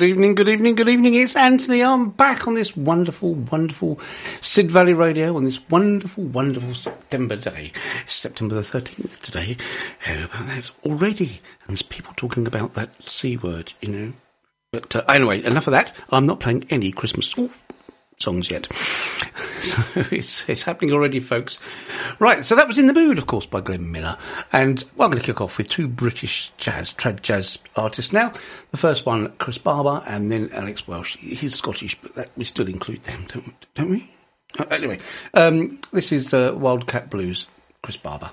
good evening, good evening, good evening. It's Anthony. I'm back on this wonderful, wonderful Sid Valley Radio on this wonderful, wonderful September day. September the 13th today. How about that already? And there's people talking about that C word, you know. But uh, anyway, enough of that. I'm not playing any Christmas songs yet. So it's, it's happening already, folks. Right, so that was In the Mood, of course, by Glenn Miller. And well, I'm going to kick off with two British jazz, trad jazz artists now. The first one, Chris Barber, and then Alex Welsh. He's Scottish, but that, we still include them, don't, don't we? Uh, anyway, um, this is uh, Wildcat Blues, Chris Barber.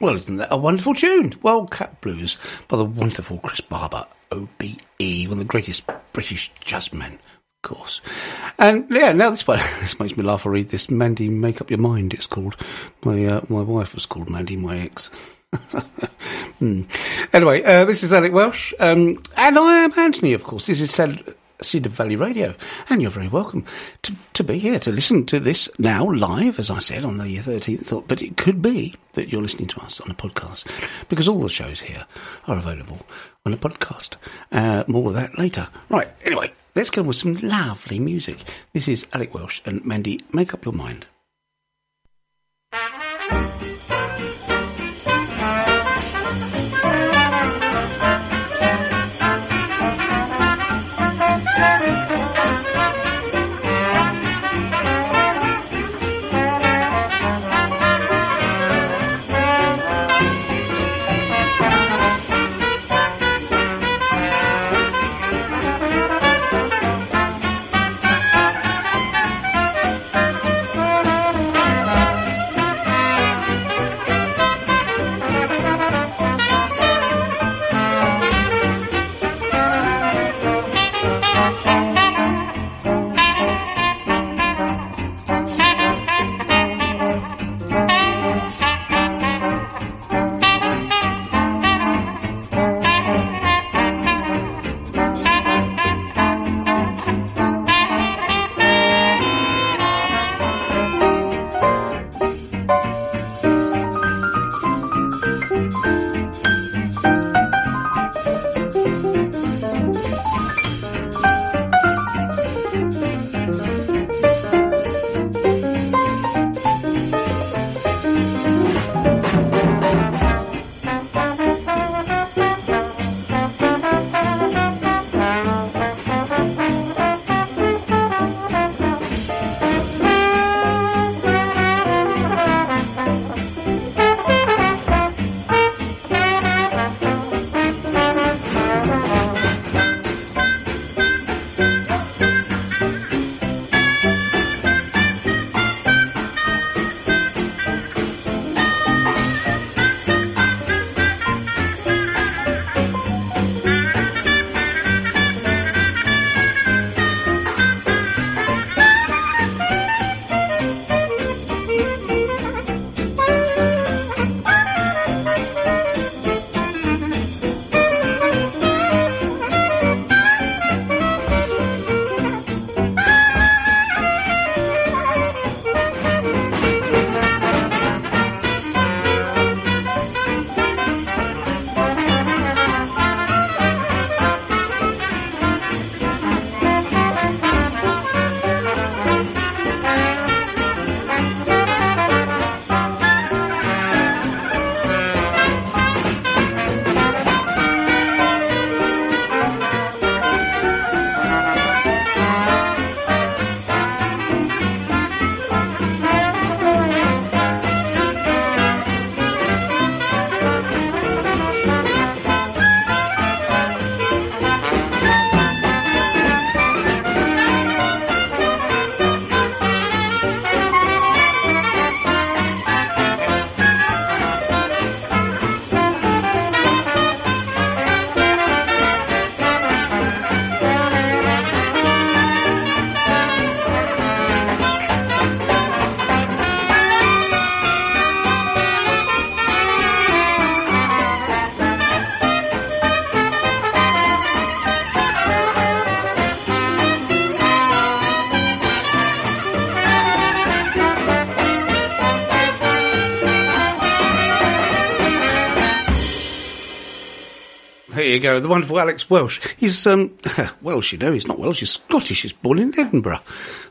Well, isn't that a wonderful tune? Wildcat Blues by the wonderful Chris Barber, OBE, one of the greatest British jazzmen, of course. And yeah, now this one, this makes me laugh. I read this. Mandy, make up your mind. It's called. My uh, my wife was called Mandy, my ex. hmm. Anyway, uh, this is Alex Welsh, um, and I am Anthony, of course. This is Sad- Sid Valley Radio, and you're very welcome to, to be here to listen to this now live, as I said on the 13th. But it could be that you're listening to us on a podcast because all the shows here are available on a podcast. Uh, more of that later. Right. Anyway, let's go with some lovely music. This is Alex Welsh and Mandy. Make up your mind. You go, the wonderful Alex Welsh. He's um, Welsh, you know. He's not Welsh. He's Scottish. He's born in Edinburgh.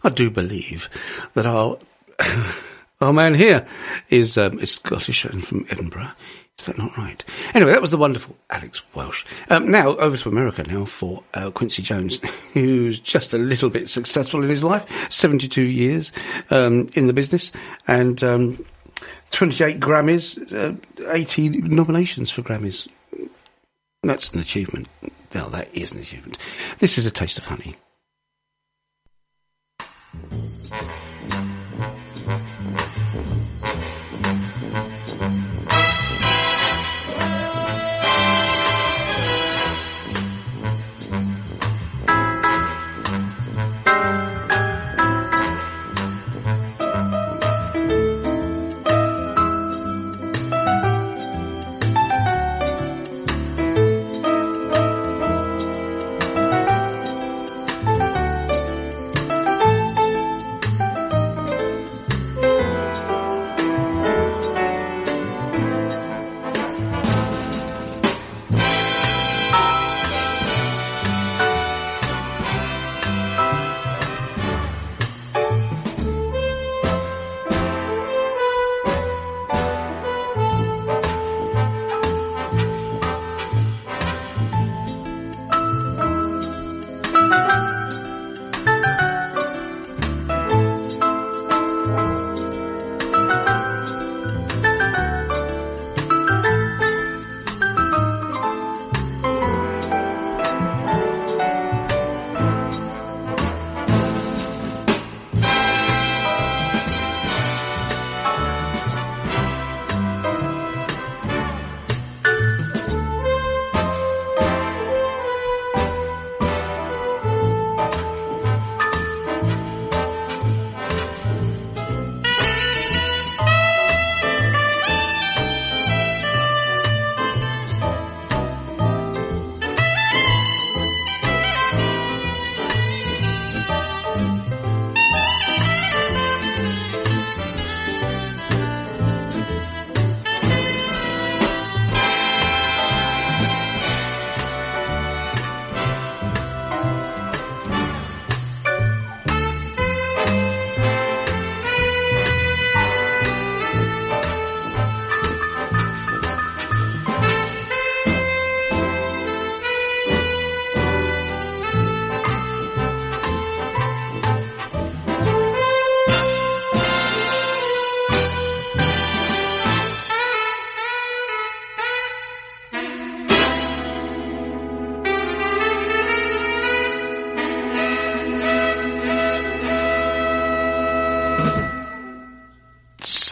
I do believe that our our man here is um, is Scottish and from Edinburgh. Is that not right? Anyway, that was the wonderful Alex Welsh. Um, now over to America now for uh, Quincy Jones, who's just a little bit successful in his life. Seventy-two years um, in the business and. Um, 28 Grammys, uh, 18 nominations for Grammys. That's an achievement. Well, that is an achievement. This is a taste of honey.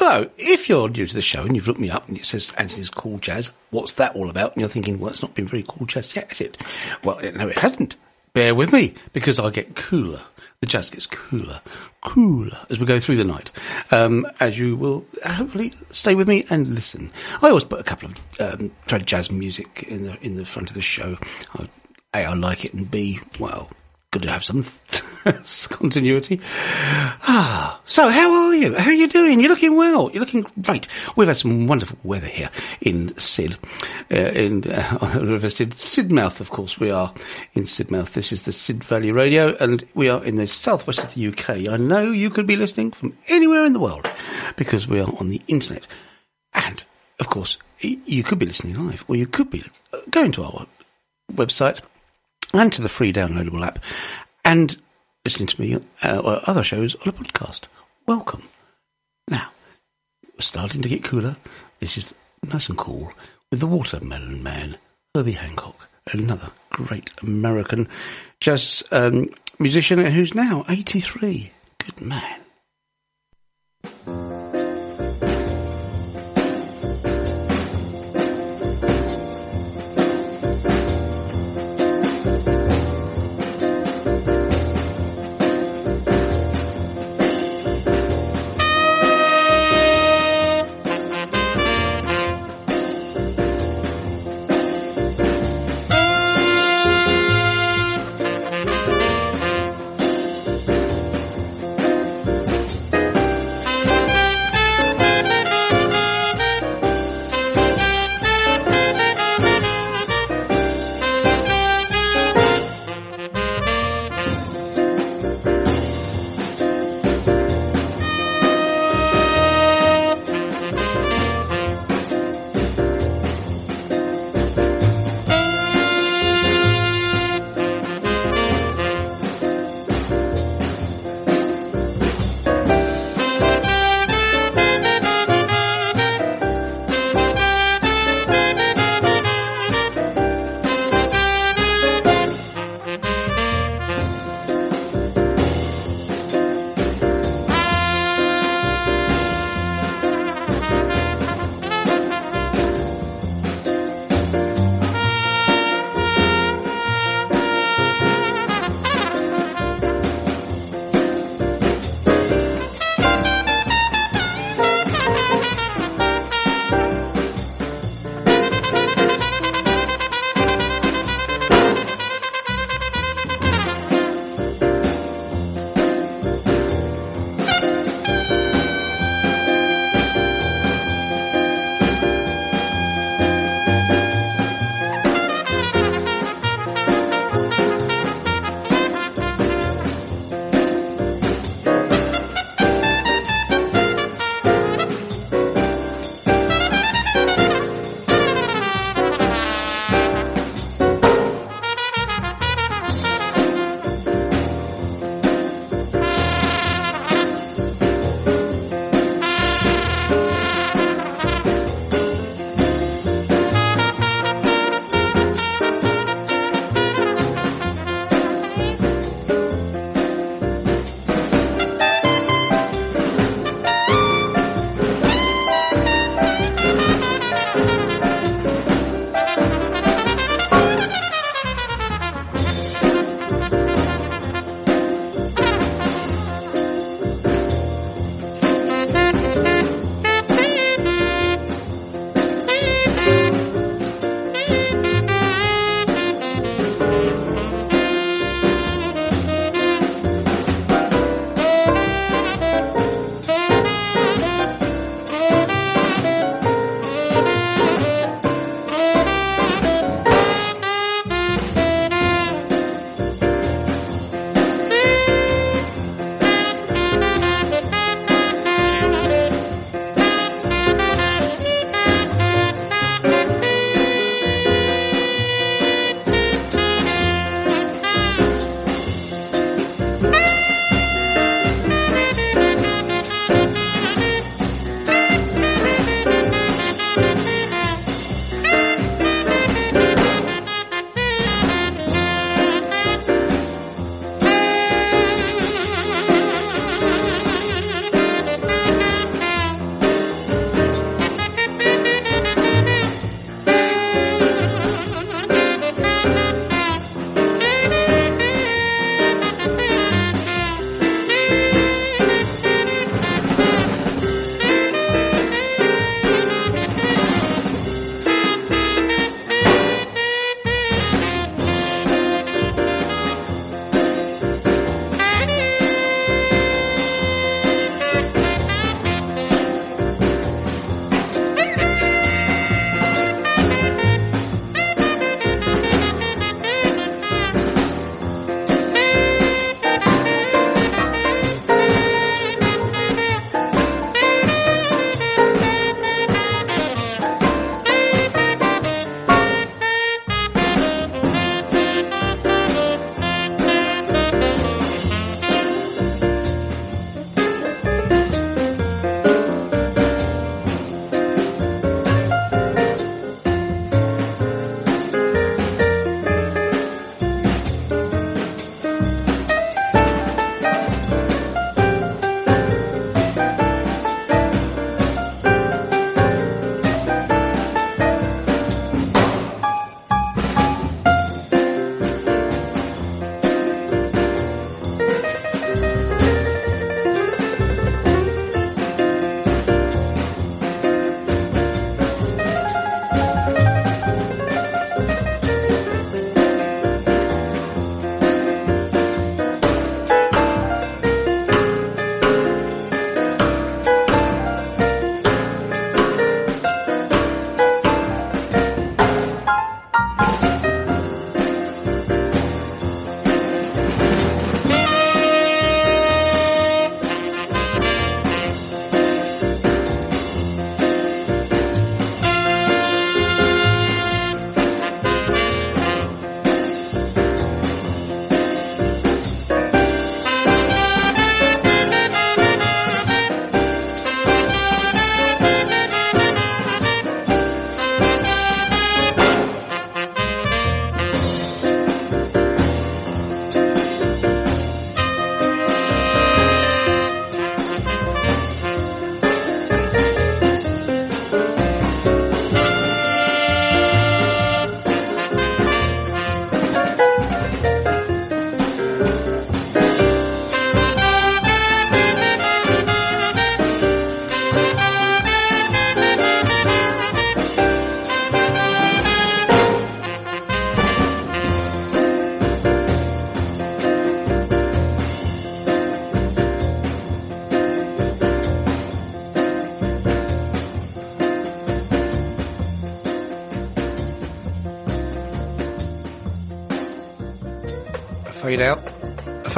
So, if you're new to the show and you've looked me up and it says Anthony's Cool Jazz, what's that all about? And you're thinking, well, it's not been very cool jazz yet, has it? Well, no, it hasn't. Bear with me, because I get cooler. The jazz gets cooler, cooler as we go through the night. Um, as you will hopefully stay with me and listen. I always put a couple of um, jazz music in the in the front of the show. I, a, I like it, and B, well, good to have some continuity. Ah, so how are you? How are you doing? You're looking well. You're looking great. We've had some wonderful weather here in Sid, uh, in uh, on the River Sid, Sidmouth. Of course, we are in Sidmouth. This is the Sid Valley Radio, and we are in the southwest of the UK. I know you could be listening from anywhere in the world because we are on the internet, and of course, you could be listening live, or you could be going to our website and to the free downloadable app and listening to me uh, or other shows on a podcast. Welcome. Now, we're starting to get cooler. This is nice and cool with the Watermelon Man, Herbie Hancock, another great American jazz um, musician who's now 83. Good man.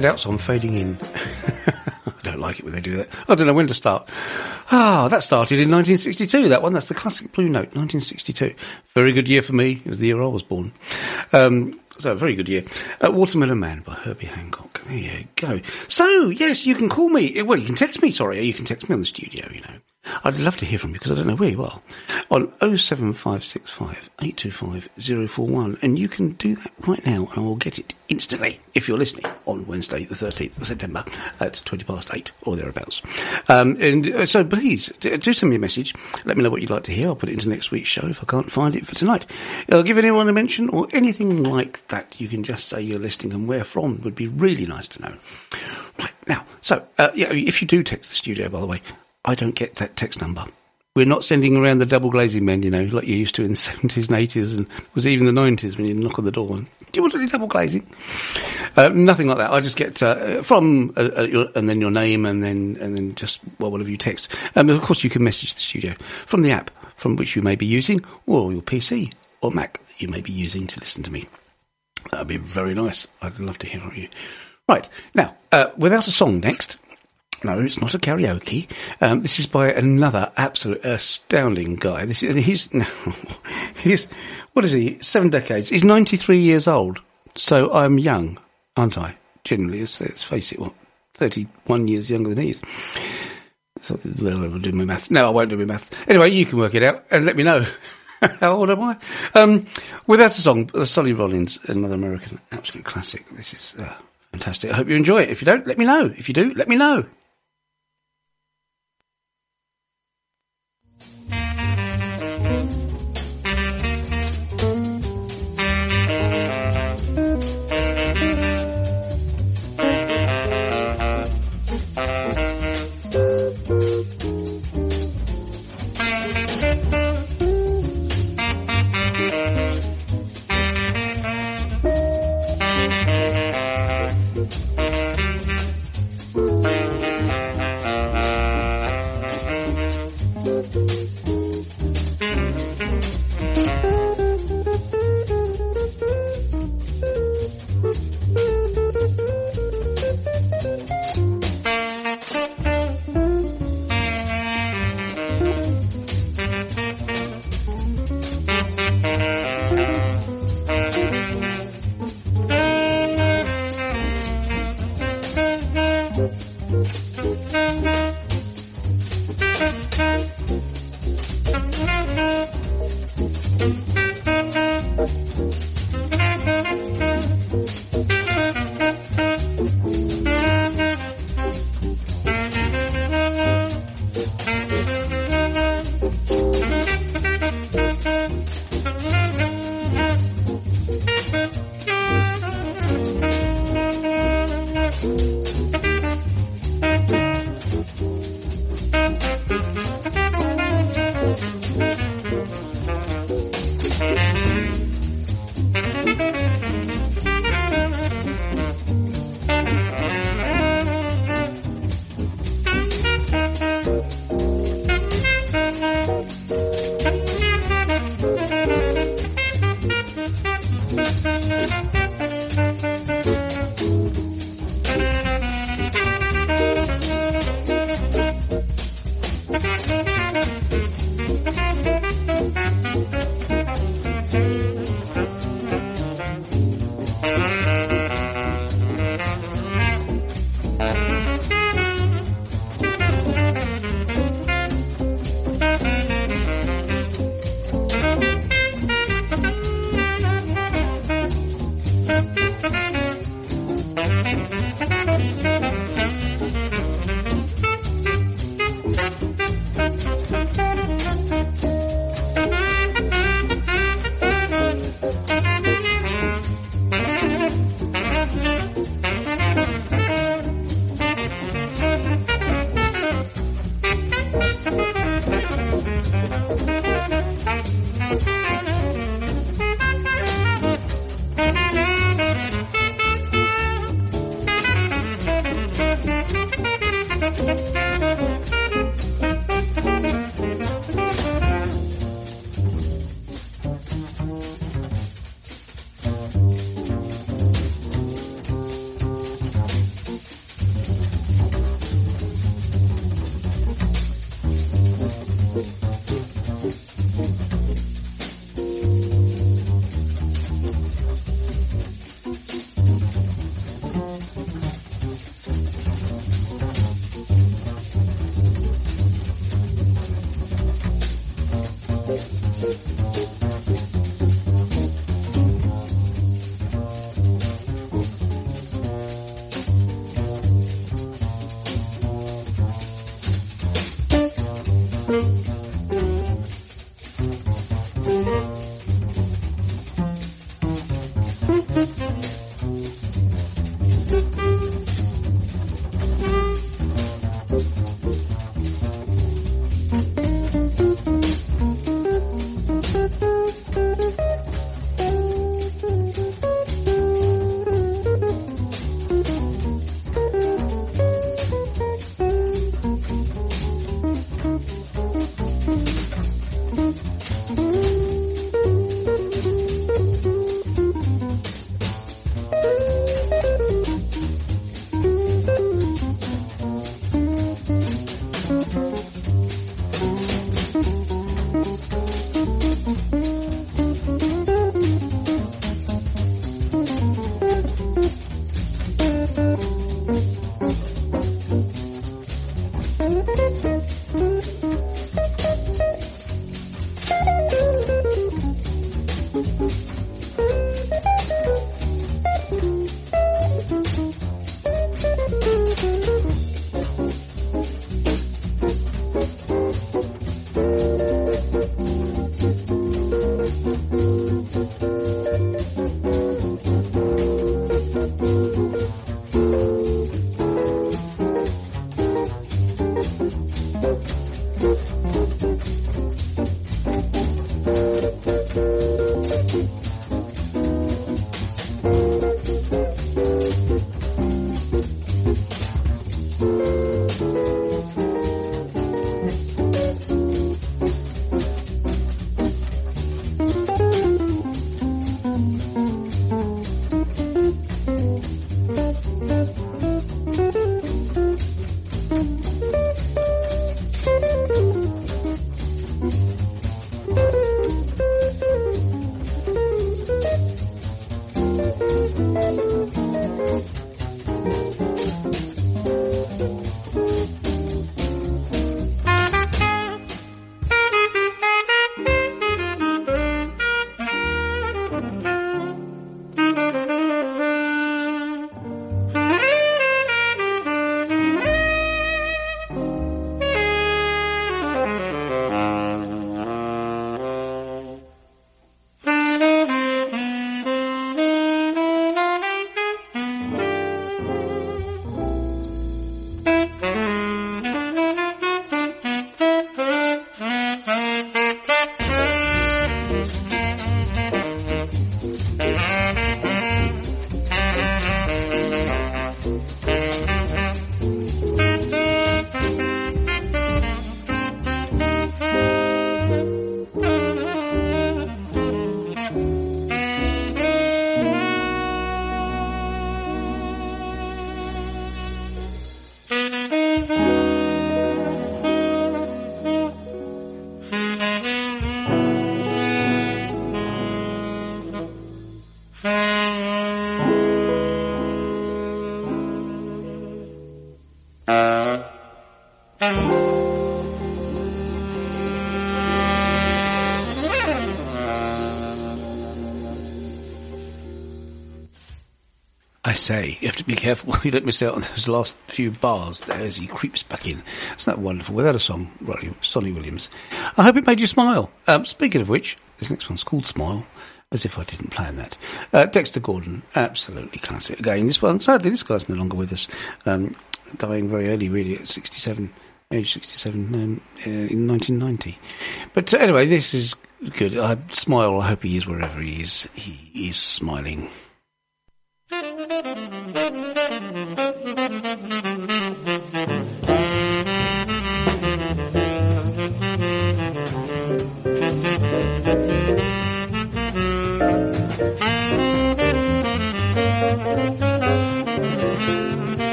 Fade out, so I'm fading in. I don't like it when they do that. I don't know when to start. Ah, that started in 1962, that one. That's the classic Blue Note, 1962. Very good year for me. It was the year I was born. Um, so, very good year. Uh, Watermelon Man by Herbie Hancock. There you go. So, yes, you can call me. Well, you can text me, sorry. You can text me on the studio, you know. I'd love to hear from you because I don't know where you are. On 07565 825 041. And you can do that right now and I will get it instantly if you're listening on Wednesday, the 13th of September at 20 past 8 or thereabouts. Um, and uh, so please do send me a message. Let me know what you'd like to hear. I'll put it into next week's show if I can't find it for tonight. I'll give anyone a mention or anything like that. You can just say you're listening and where from would be really nice to know. Right now, so uh, yeah, if you do text the studio, by the way, I don't get that text number. We're not sending around the double glazing men, you know, like you used to in the 70s and 80s and was even the 90s when you knock on the door and, do you want any double glazing? Uh, nothing like that. I just get, uh, from, uh, uh, your, and then your name and then, and then just, well, whatever you text. Um, of course you can message the studio from the app from which you may be using or your PC or Mac that you may be using to listen to me. That'd be very nice. I'd love to hear from you. Right. Now, uh, without a song next, no, it's not a karaoke. Um, this is by another absolute astounding guy. This is he's no, he's what is he? Seven decades. He's ninety three years old. So I'm young, aren't I? Generally, let's, let's face it. What thirty one years younger than he is. So I'll do my maths. No, I won't do my maths. Anyway, you can work it out and let me know. How old am I? Um, without a song, Sonny Rollins, another American absolute classic. This is uh, fantastic. I hope you enjoy it. If you don't, let me know. If you do, let me know. Say, you have to be careful you don't miss out on those last few bars there as he creeps back in. Isn't that wonderful? Without a song, Sonny Williams. I hope it made you smile. Um, speaking of which, this next one's called Smile, as if I didn't plan that. Uh, Dexter Gordon, absolutely classic. Again, this one, sadly, this guy's no longer with us, um, dying very early, really, at 67 age 67 um, uh, in 1990. But uh, anyway, this is good. I smile. I hope he is wherever he is. He is smiling.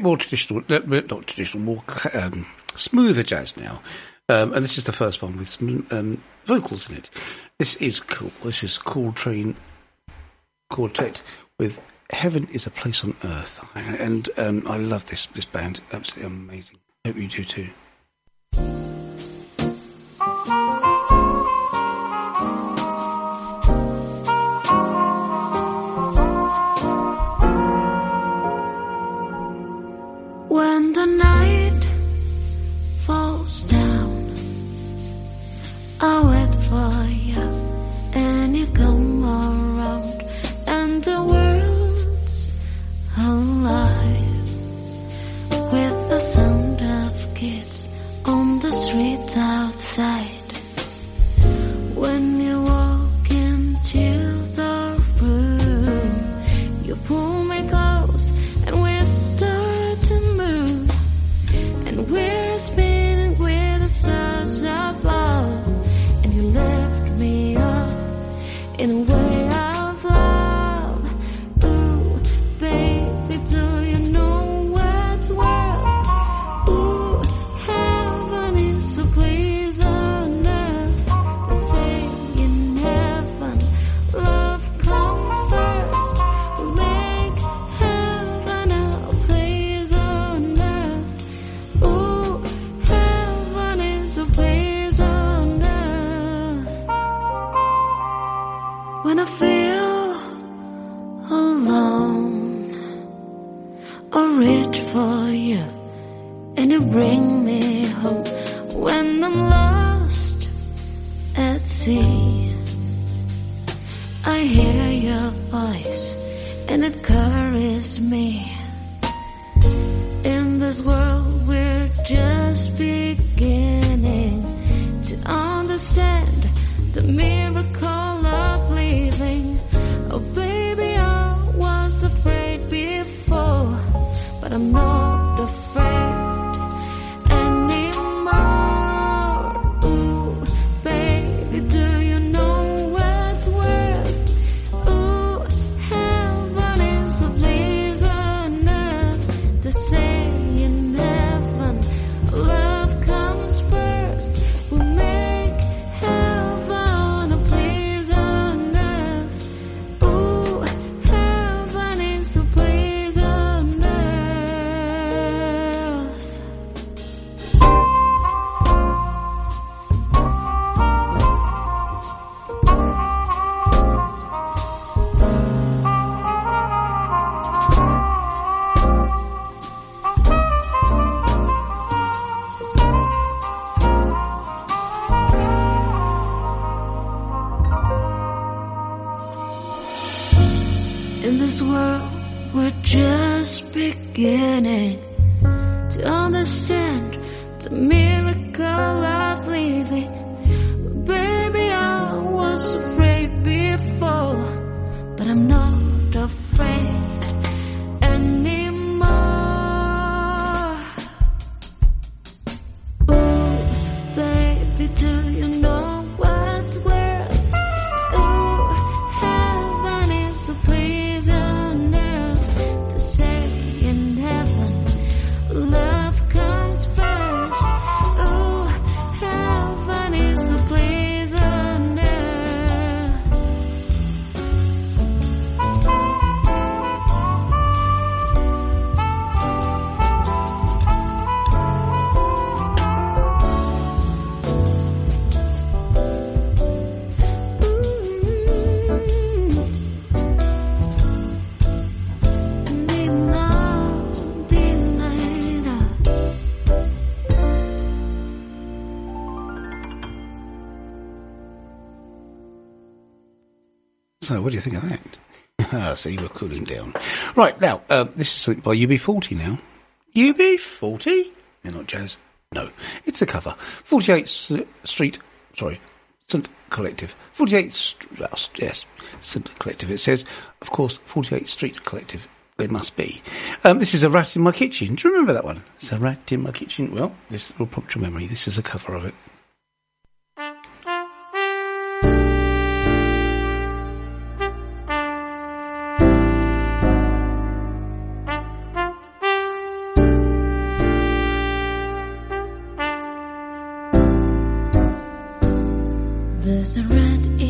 Bit more traditional, not traditional, more um, smoother jazz now. Um, and this is the first one with some um, vocals in it. This is cool. This is Cool Train Quartet with Heaven is a Place on Earth. And um, I love this, this band. Absolutely amazing. Hope you do too. What do you think of that? Ah, see, we're cooling down. Right, now, uh, this is something by UB40 now. UB40? They're not jazz. No, it's a cover. 48th Street, sorry, St. Collective. 48th, St- uh, yes, St. Collective. It says, of course, 48th Street Collective. They must be. Um, this is A Rat in My Kitchen. Do you remember that one? It's A Rat in My Kitchen. Well, this will prompt your memory. This is a cover of it. There's a rat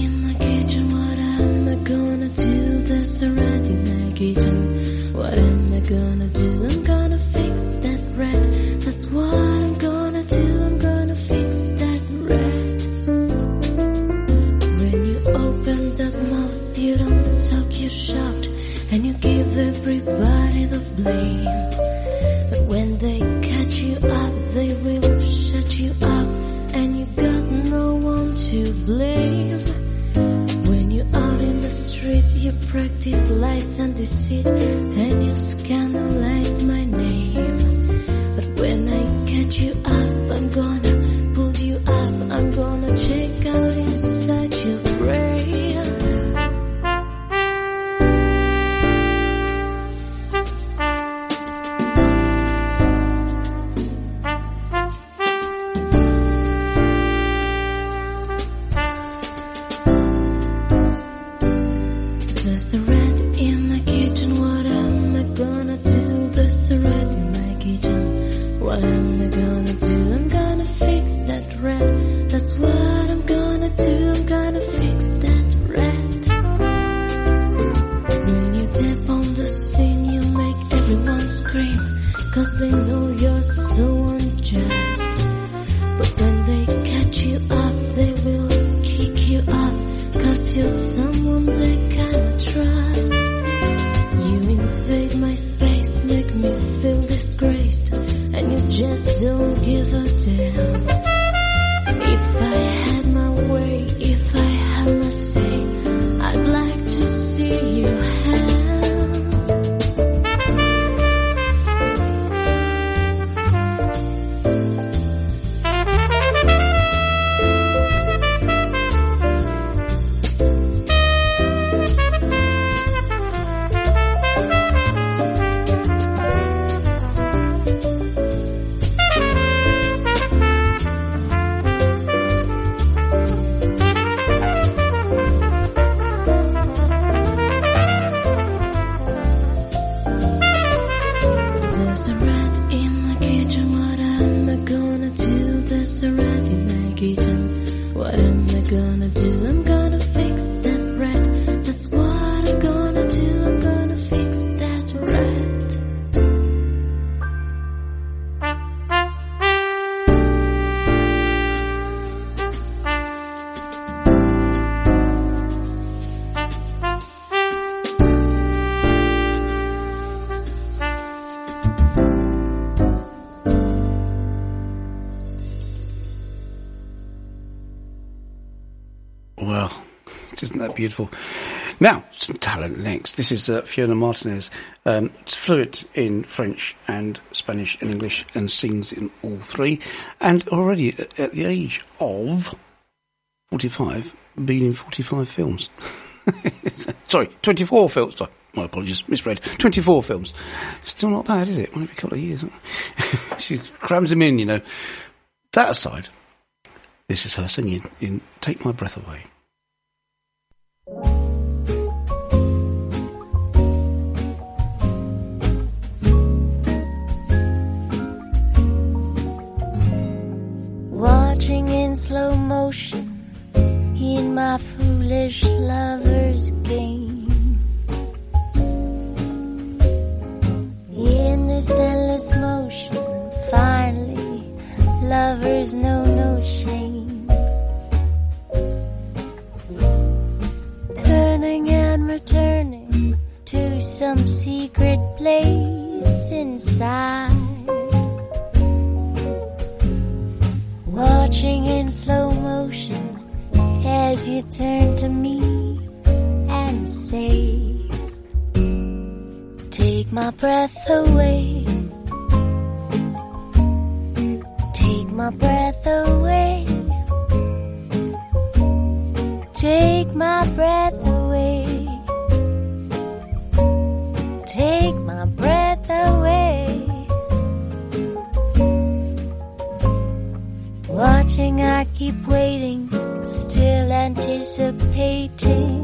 beautiful. Now, some talent next. This is uh, Fiona Martinez. Um, fluent in French and Spanish and English and sings in all three. And already at the age of 45, been in 45 films. sorry, 24 films. Sorry, my apologies, misread. 24 films. Still not bad, is it? Might be a couple of years. she crams them in, you know. That aside, this is her singing in Take My Breath Away. Watching in slow motion in my foolish love. side. Watching in slow motion as you turn to me and say, Take my breath away. Take my breath away. Take my breath keep waiting, still anticipating.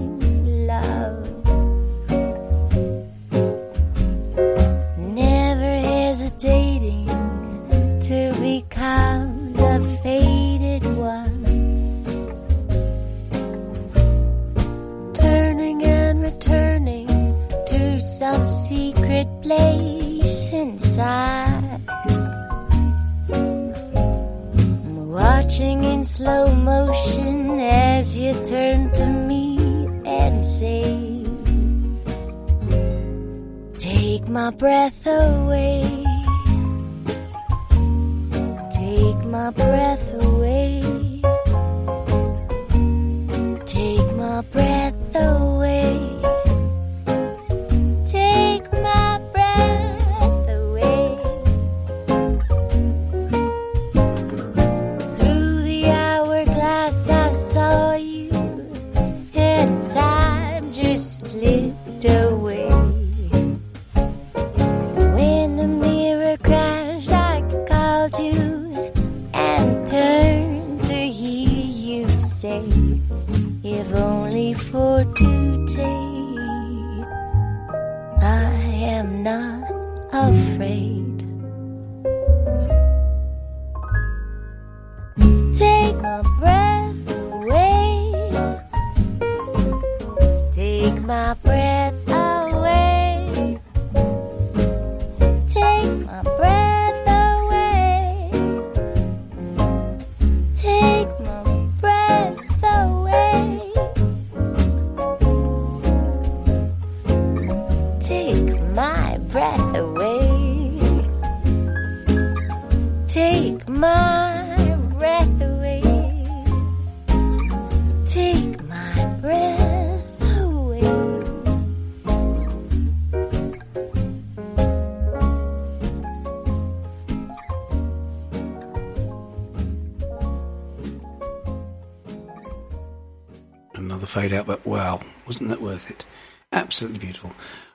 Fade out, but wow, wasn't that worth it? Absolutely beautiful.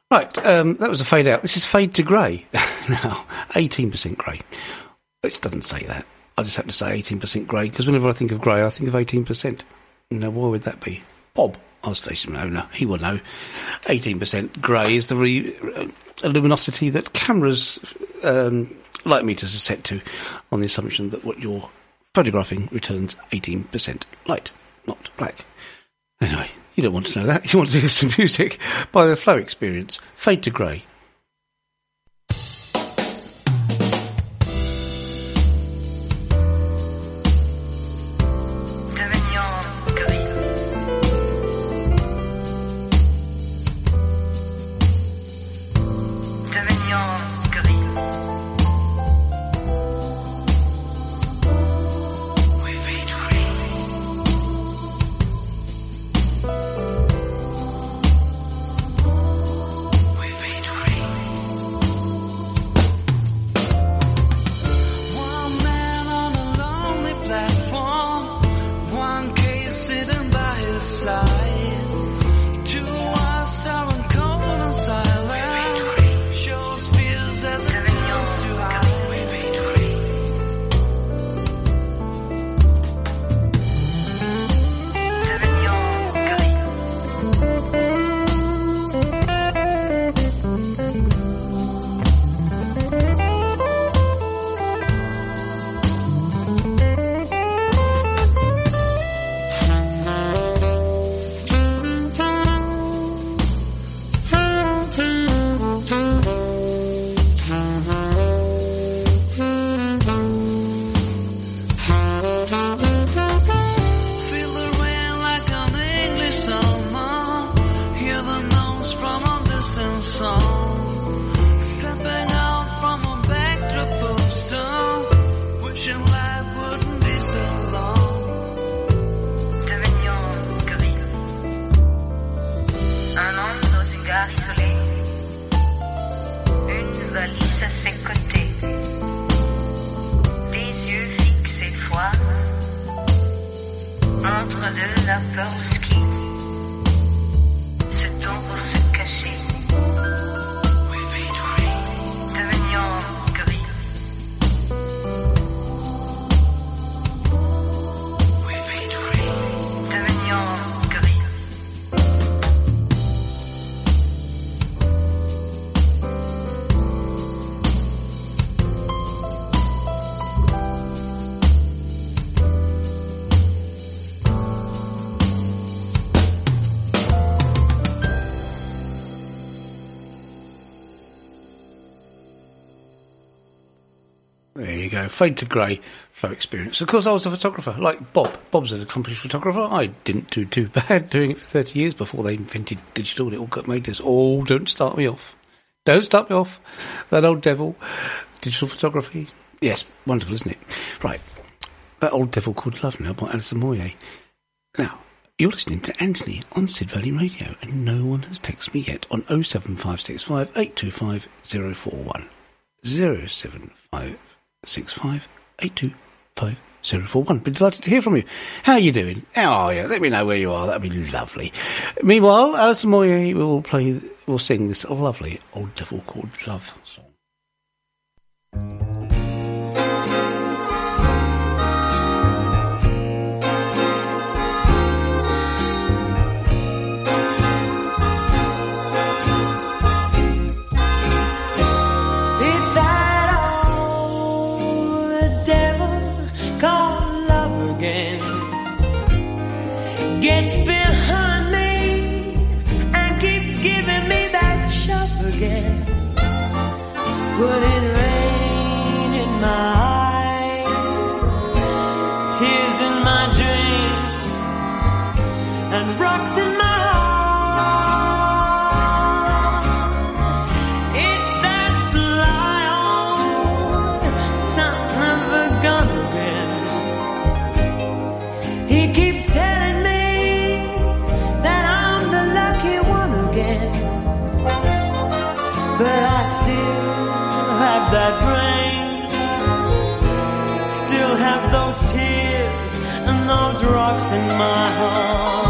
Right, um, that was a fade out. This is fade to grey. now, 18% grey. It doesn't say that. I just have to say 18% grey because whenever I think of grey, I think of 18%. Now, why would that be? Bob, our station owner, he will know. 18% grey is the re- uh, luminosity that cameras um, light meters are set to on the assumption that what you're photographing returns 18% light, not black. Anyway, you don't want to know that. You want to hear some music by the Flow Experience. Fade to Grey. Fade to grey flow experience. Of course, I was a photographer, like Bob. Bob's an accomplished photographer. I didn't do too bad doing it for 30 years before they invented digital and it all got made this. Oh, don't start me off. Don't start me off. That old devil. Digital photography. Yes, wonderful, isn't it? Right. That old devil called Love now by Alison Moyet. Now, you're listening to Anthony on Sid Valley Radio, and no one has texted me yet on 07565 825 041. 07565 825 041. Be delighted to hear from you. How are you doing? How are you? Let me know where you are. That'd be lovely. Meanwhile, Alison Moyet will play, will sing this lovely old devil called Love song. Gets behind me and keeps giving me that shove again. Putting in my heart.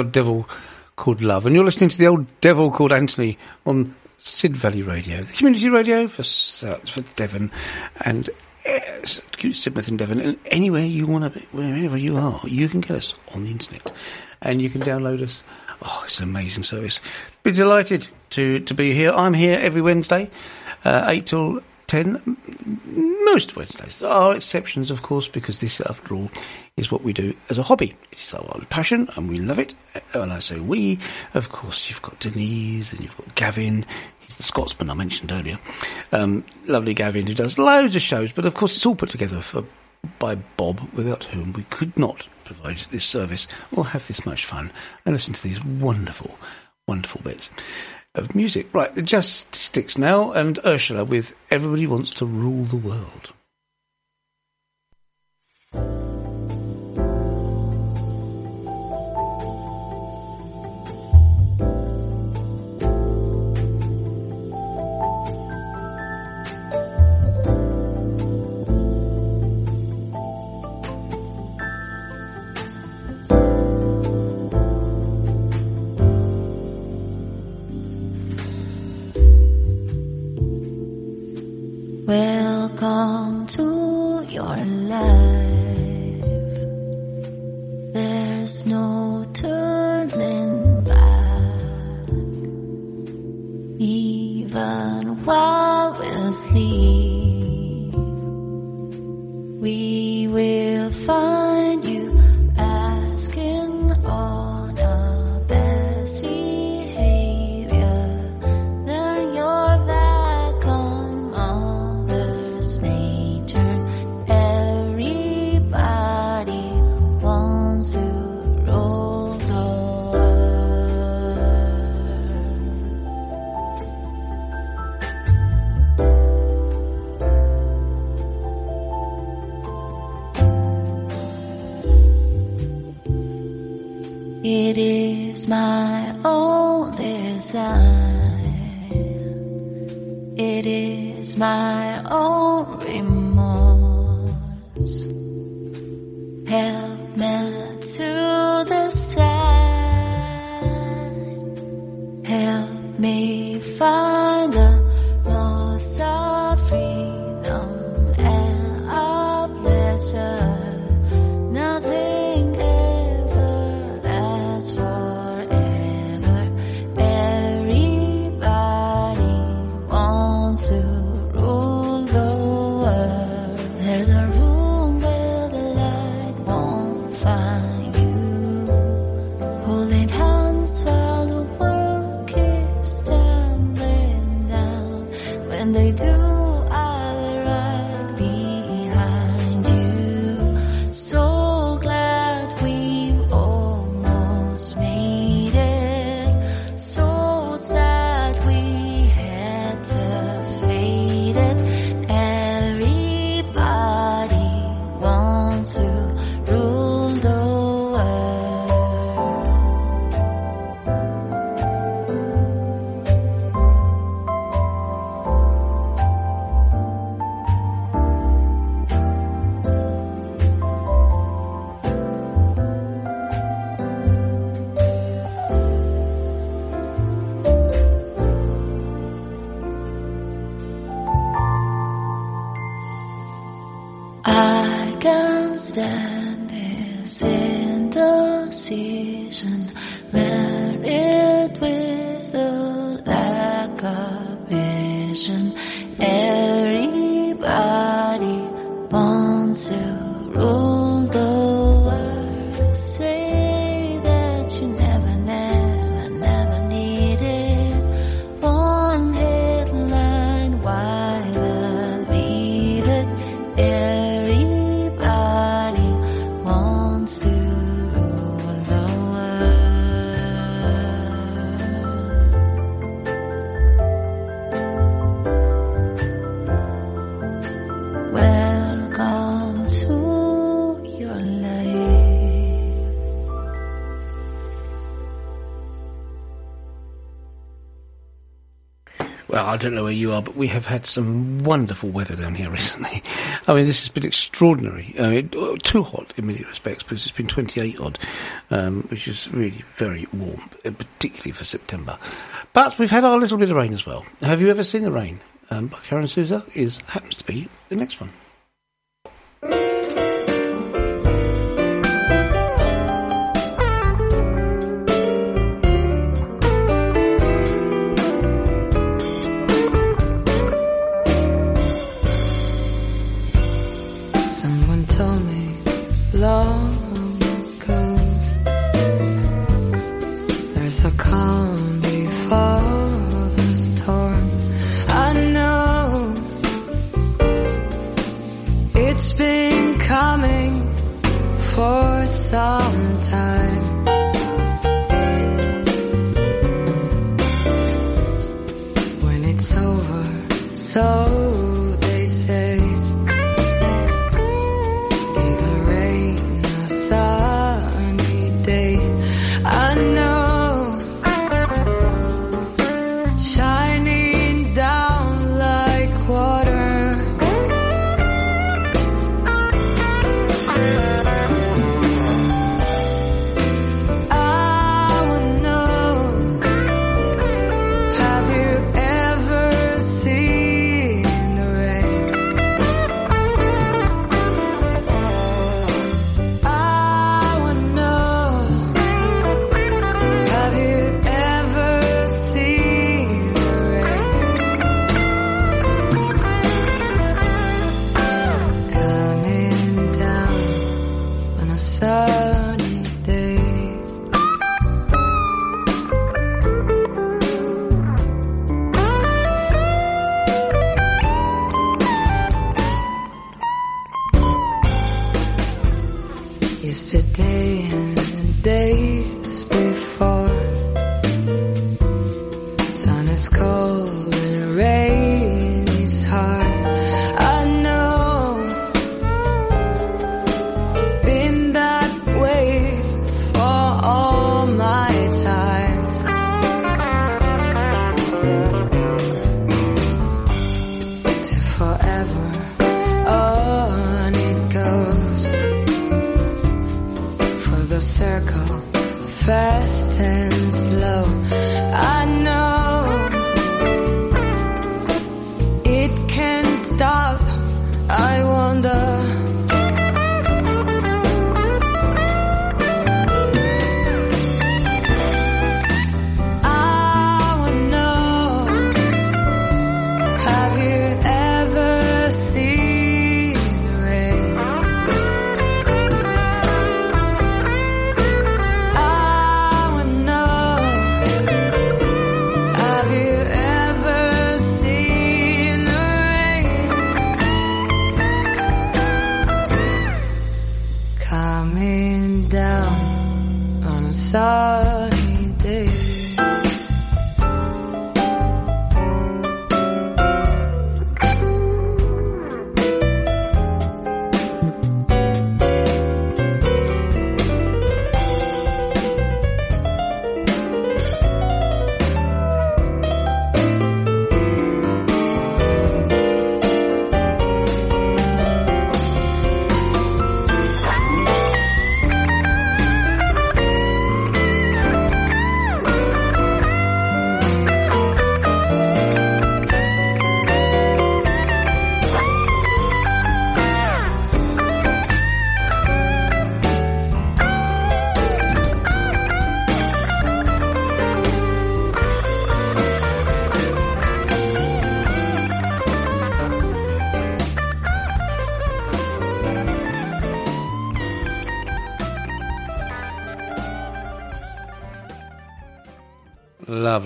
Old devil called Love. And you're listening to the old devil called Anthony on Sid Valley Radio, the community radio for, for Devon and uh, Sidmouth and Devon. And anywhere you want to be, wherever you are, you can get us on the internet. And you can download us. Oh, it's an amazing service. Be delighted to, to be here. I'm here every Wednesday, uh, 8 till 10, most Wednesdays. There are exceptions, of course, because this, after all, is what we do as a hobby. It is our passion, and we love it. And I say we, of course, you've got Denise, and you've got Gavin. He's the Scotsman I mentioned earlier. Um, lovely Gavin, who does loads of shows, but of course, it's all put together for by Bob, without whom we could not provide this service or have this much fun and listen to these wonderful, wonderful bits of music. Right, the Just Sticks now, and Ursula with Everybody Wants to Rule the World. Well, I don't know where you are, but we have had some wonderful weather down here recently. I mean, this has been extraordinary. I mean, uh, too hot in many respects because it's been 28 odd, um, which is really very warm, uh, particularly for September. But we've had our little bit of rain as well. Have you ever seen the rain? Um, by Karen Souza is happens to be the next one.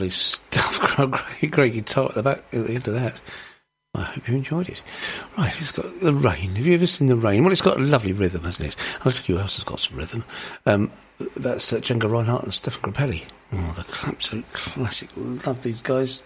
Lovely stuff. Great, great guitar at the back at the end of that. I hope you enjoyed it. Right, it's got the rain. Have you ever seen the rain? Well, it's got a lovely rhythm, hasn't it? I'll tell you who else has got some rhythm. Um, that's uh, Django Reinhardt and Stéphane Grappelli. Oh, the absolute classic. Love these guys.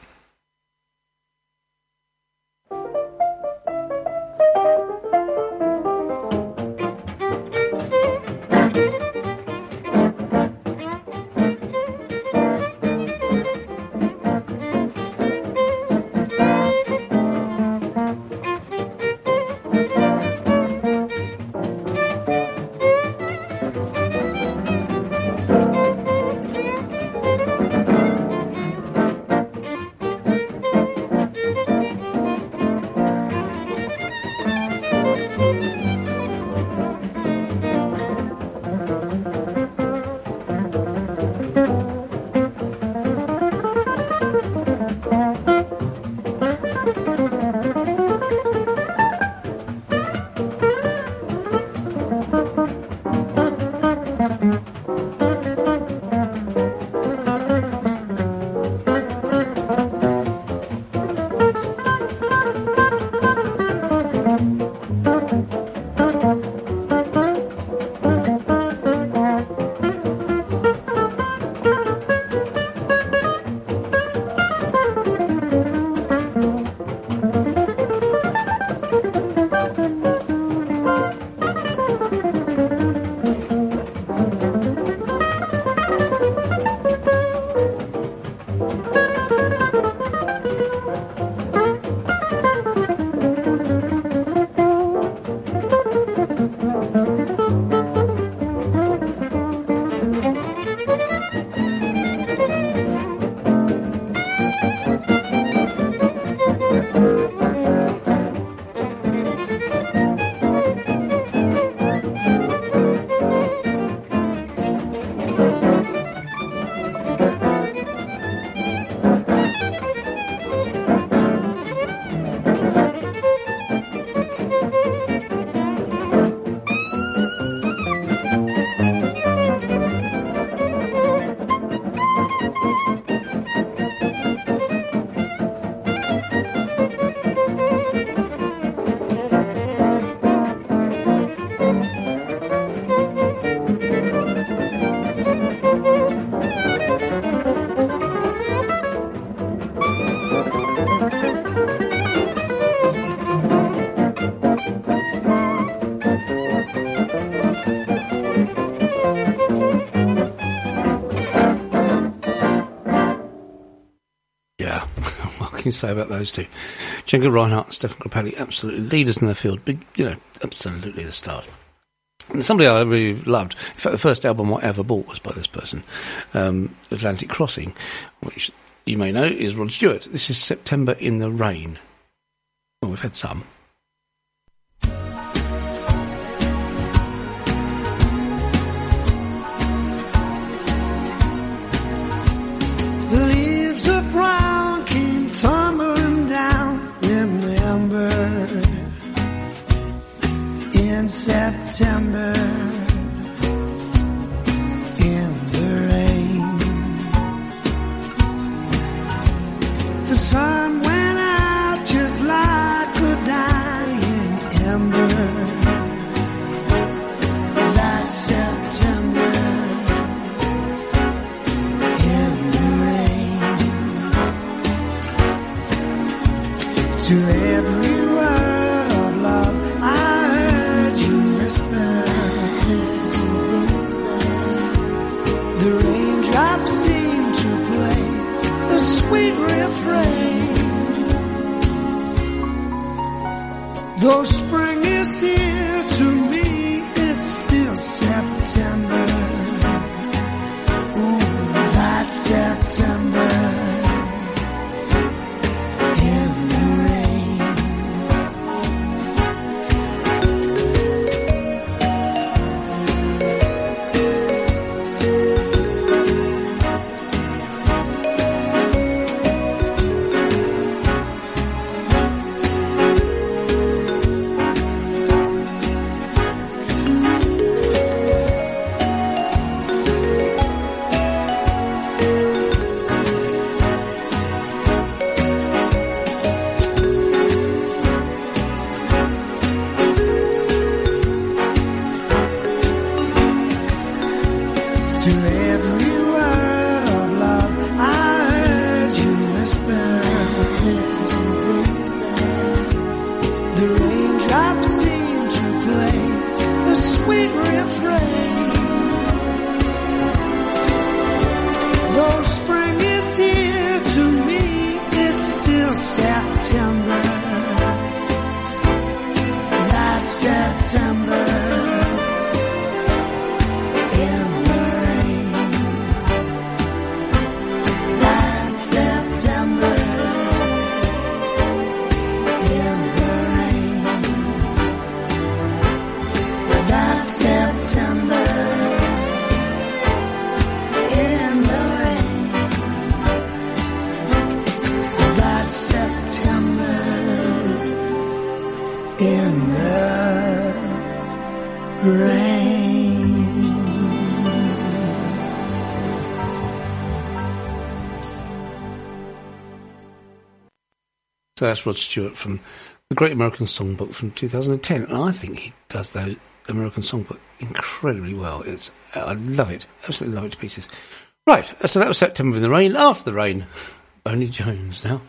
Say about those two? Django Reinhardt and Stéphane Grappelli, absolutely leaders in their field. Big, you know, absolutely the start. And somebody I really loved. In fact, the first album I ever bought was by this person, um, Atlantic Crossing, which you may know is Rod Stewart. This is September in the Rain. Well, we've had some. September, Though So that's Rod Stewart from the Great American Songbook from 2010. And I think he does the American Songbook incredibly well. It's I love it. Absolutely love it to pieces. Right, so that was September in the Rain. After the rain, Boney James now.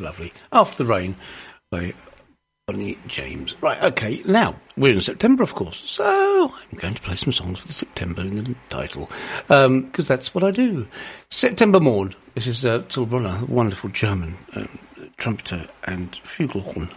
Lovely. After the rain by Boney James. Right, okay, now, we're in September, of course, so I'm going to play some songs with September in the title, because that's what I do. September Morn. This is uh, Till Brönner, wonderful German um, trumpeter and flugelhorn.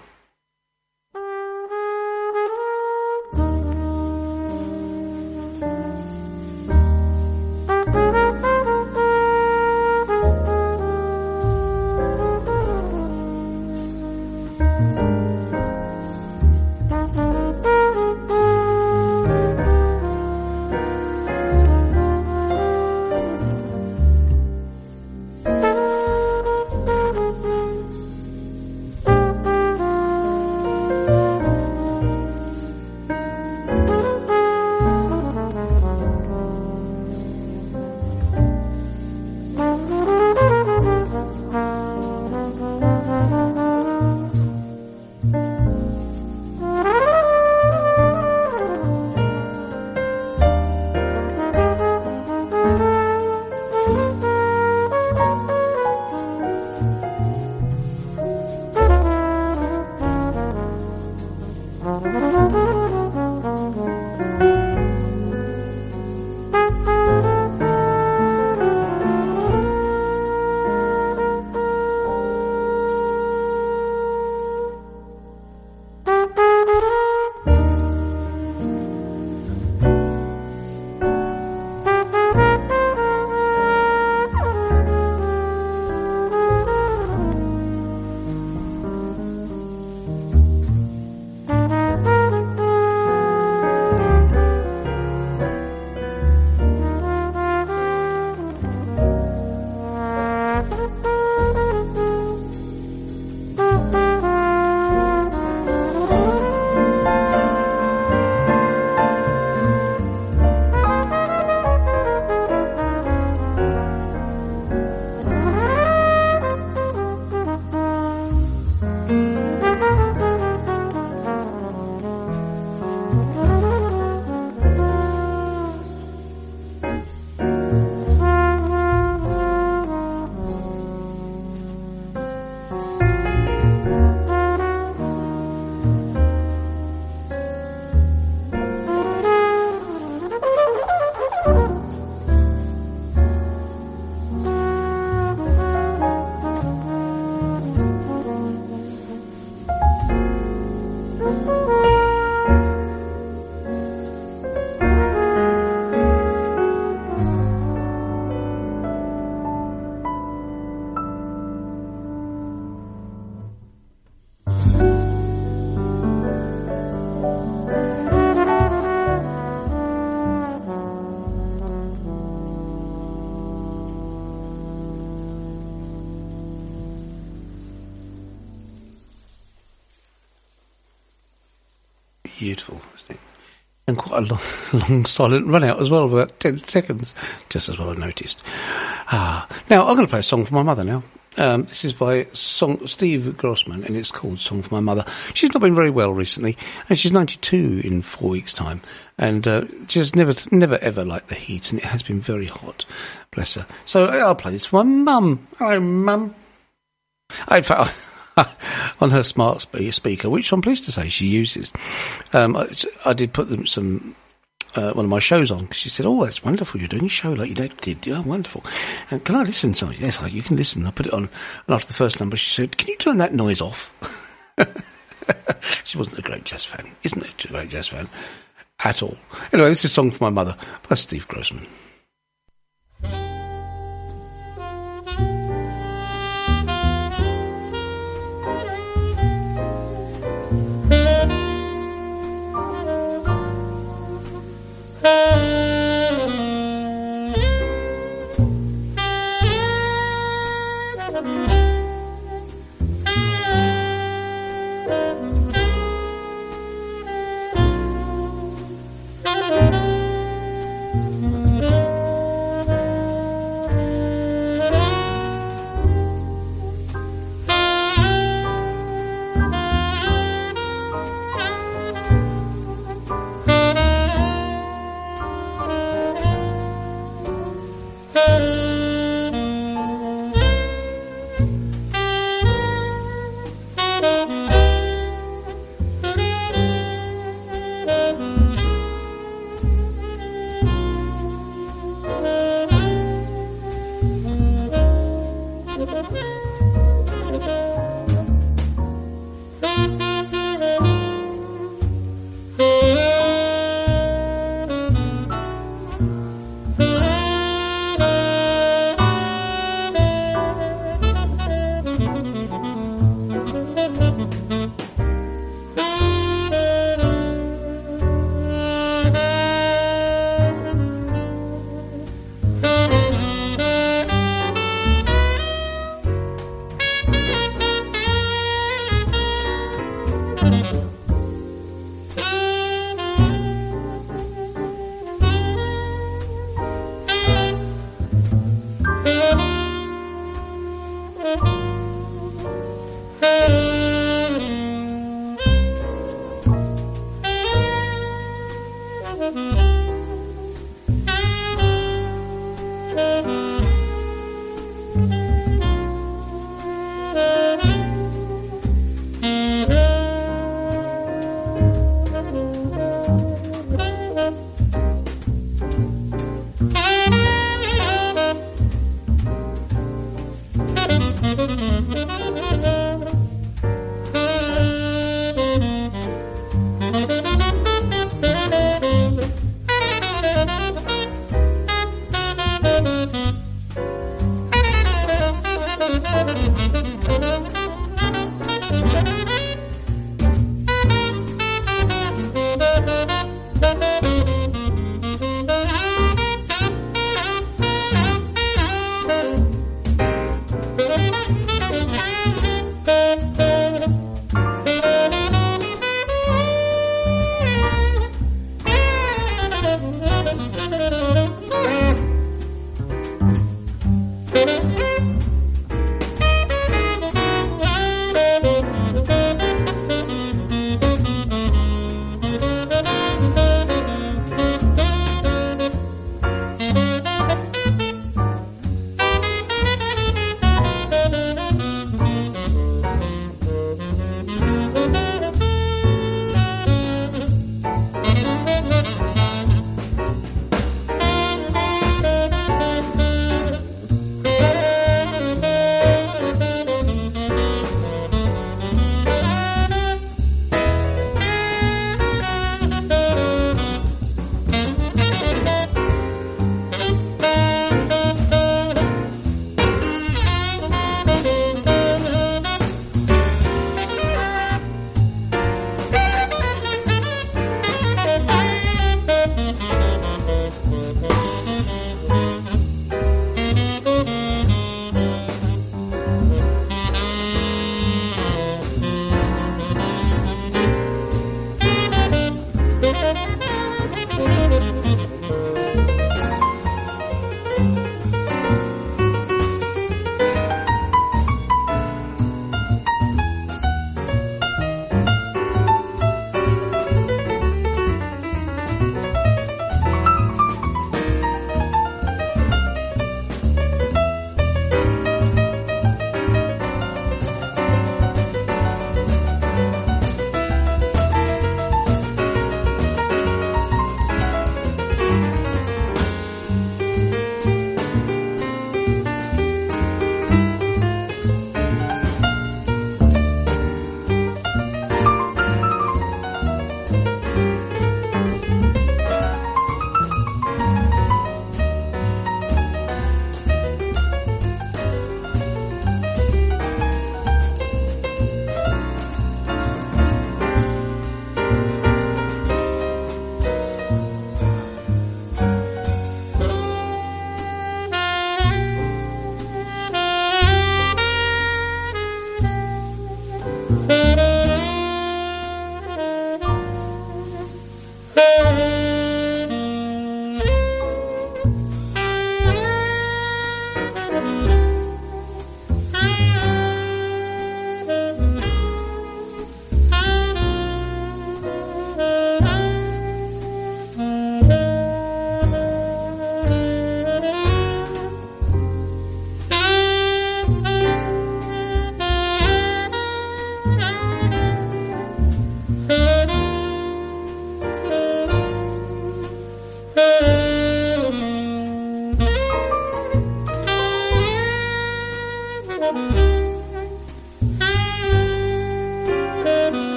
Beautiful, isn't it? And quite a long, long silent run out as well, about 10 seconds, just as well I noticed. Ah, now I'm going to play a song for my mother now. Um, this is by song, Steve Grossman, and it's called Song for My Mother. She's not been very well recently, and she's 92 in four weeks' time, and uh, she's never, never ever liked the heat, and it has been very hot. Bless her. So I'll play this for my mum. Hello, mum. In fact, on her smart speaker, which I'm pleased to say she uses. Um, I, I did put them some uh, one of my shows on 'cause she said, "Oh, that's wonderful! You're doing a show like you did. Yeah, wonderful. And can I listen?" So yes, I- you can listen. I put it on, and after the first number, she said, "Can you turn that noise off?" she wasn't a great jazz fan, isn't a great jazz fan at all. Anyway, this is a song for my mother by Steve Grossman.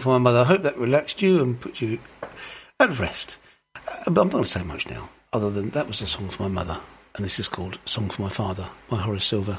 For my mother. I hope that relaxed you and put you at rest. Uh, but I'm not going to say much now, other than that was a song for my mother. And this is called Song for My Father by Horace Silver.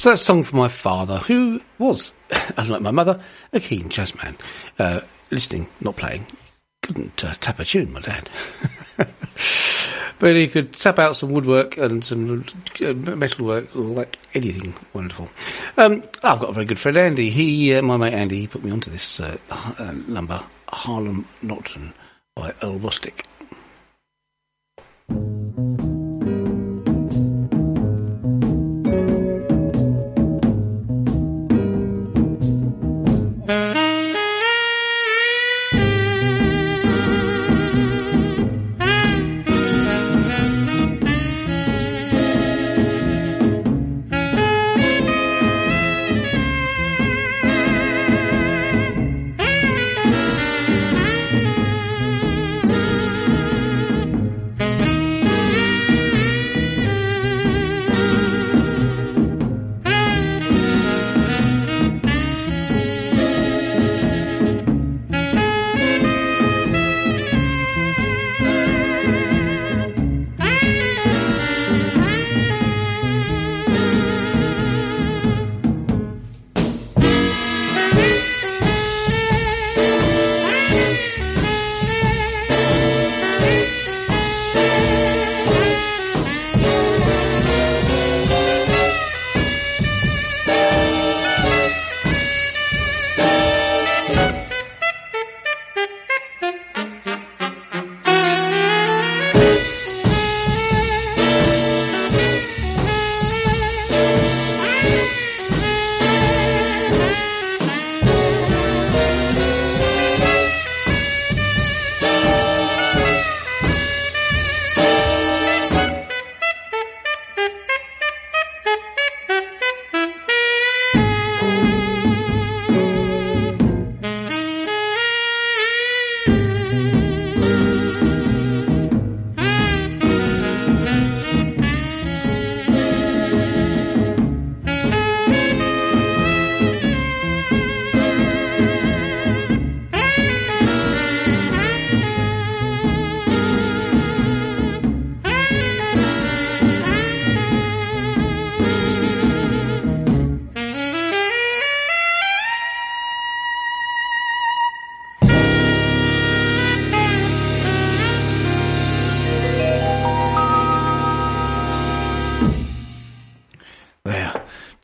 So that's a song from my father, who was, unlike my mother, a keen jazz man. Uh, listening, not playing. Couldn't uh, tap a tune, my dad. but he could tap out some woodwork and some uh, metalwork, like anything wonderful. Um, I've got a very good friend, Andy. He, uh, my mate Andy, he put me onto this uh, uh, number, Harlem Nocturne by Earl Bostic.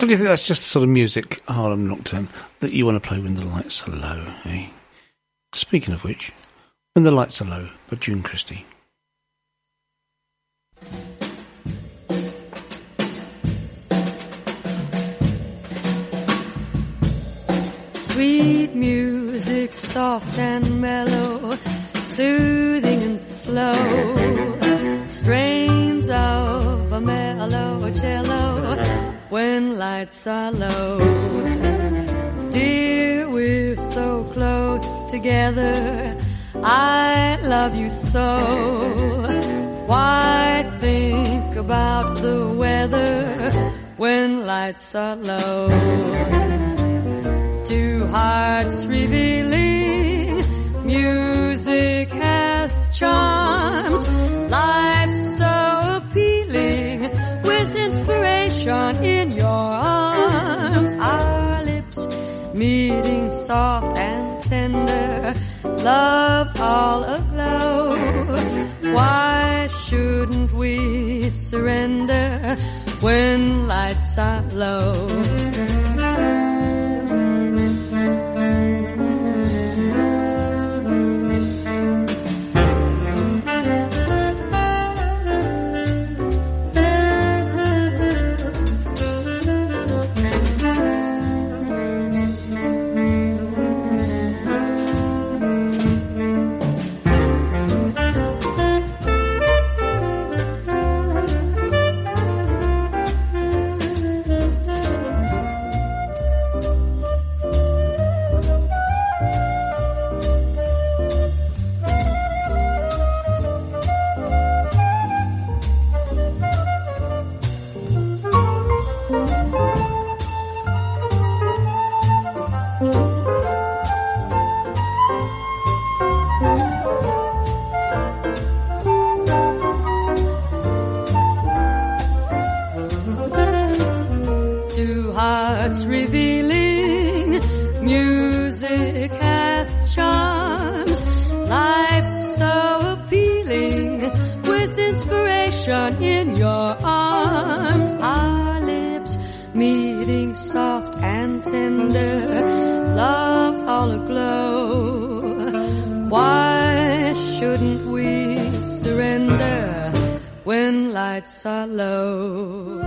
Don't you think that's just the sort of music, Harlem Nocturne, that you want to play when the lights are low, eh? Speaking of which, When the Lights Are Low by June Christy. Sweet music, soft and mellow, soothing and slow. Strains of a mellow cello when lights are low. Dear, we're so close together. I love you so. Why think about the weather when lights are low? Two hearts revealing, music hath charms, life's in your arms. Our lips meeting soft and tender, love's all aglow. Why shouldn't we surrender when lights are low? Lights are low?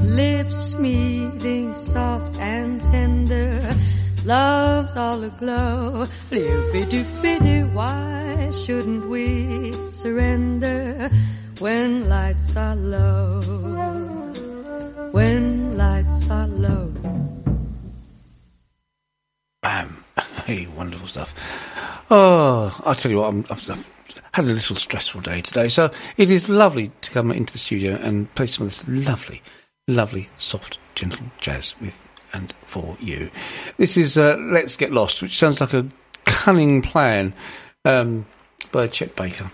Lips meeting soft and tender, love's all aglow. Loopy doopy doo, why shouldn't we surrender when lights are low? When lights are low. Bam. Hey, wonderful stuff. Oh, I'll tell you what, I'm, I've, I've had a little stressful day today, so it is lovely to come into the studio and play some of this lovely, lovely, soft, gentle jazz with and for you. This is uh, Let's Get Lost, which sounds like a cunning plan um, by Chet Baker.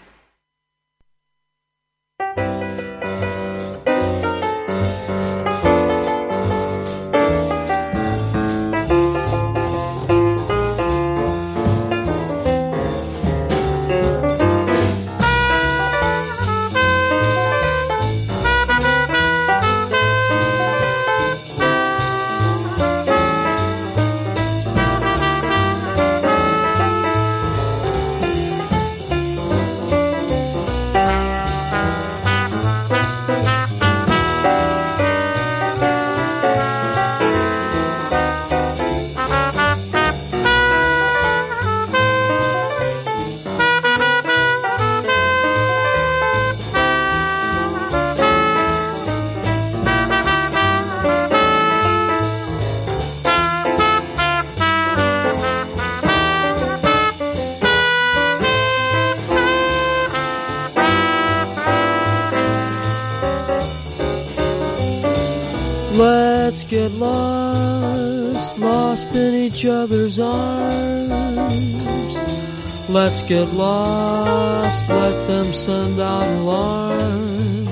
Let's get lost, let them send out alarms.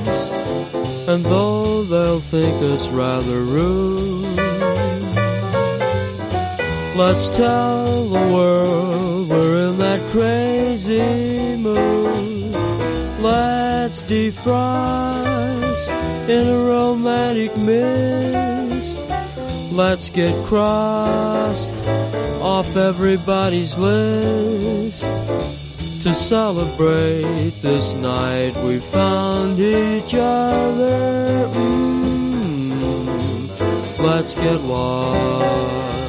And though they'll think us rather rude, let's tell the world we're in that crazy mood. Let's defrost in a romantic mist. Let's get crossed off everybody's list. To celebrate this night we found each other. Mm, let's get lost.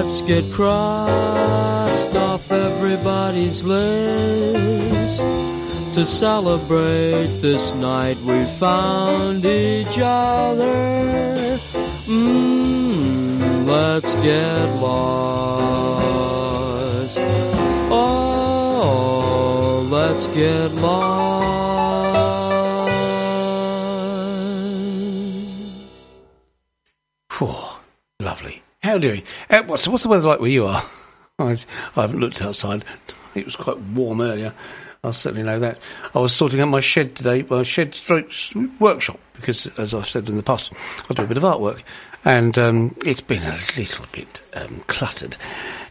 Let's get crossed off everybody's list. To celebrate this night we found each other. Mm, let's get lost. Oh, let's get lost. Uh, what's, what's the weather like where you are? I, I haven't looked outside. It was quite warm earlier. I certainly know that. I was sorting out my shed today, my shed stroke workshop, because as I've said in the past, I do a bit of artwork, and um, it's been a little bit um, cluttered.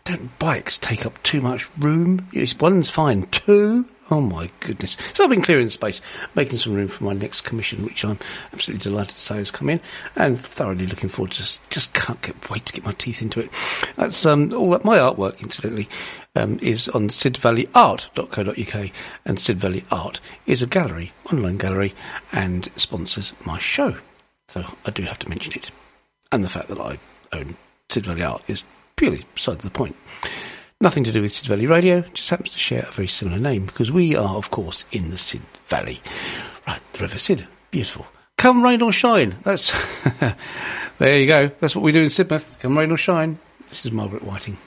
Don't bikes take up too much room? Yes, one's fine. Two? Oh my goodness. So I've been clearing space, making some room for my next commission, which I'm absolutely delighted to say has come in, and thoroughly looking forward to. Just, just can't get wait to get my teeth into it. That's um, all that my artwork, incidentally, um, is on sidvalleyart.co.uk, and Sid Valley Art is a gallery, online gallery, and sponsors my show. So I do have to mention it, and the fact that I own Sid Valley Art is purely beside the point. Nothing to do with Sid Valley Radio, just happens to share a very similar name because we are, of course, in the Sid Valley. Right, the River Sid. Beautiful. Come rain or shine. That's, there you go. That's what we do in Sidmouth. Come rain or shine. This is Margaret Whiting.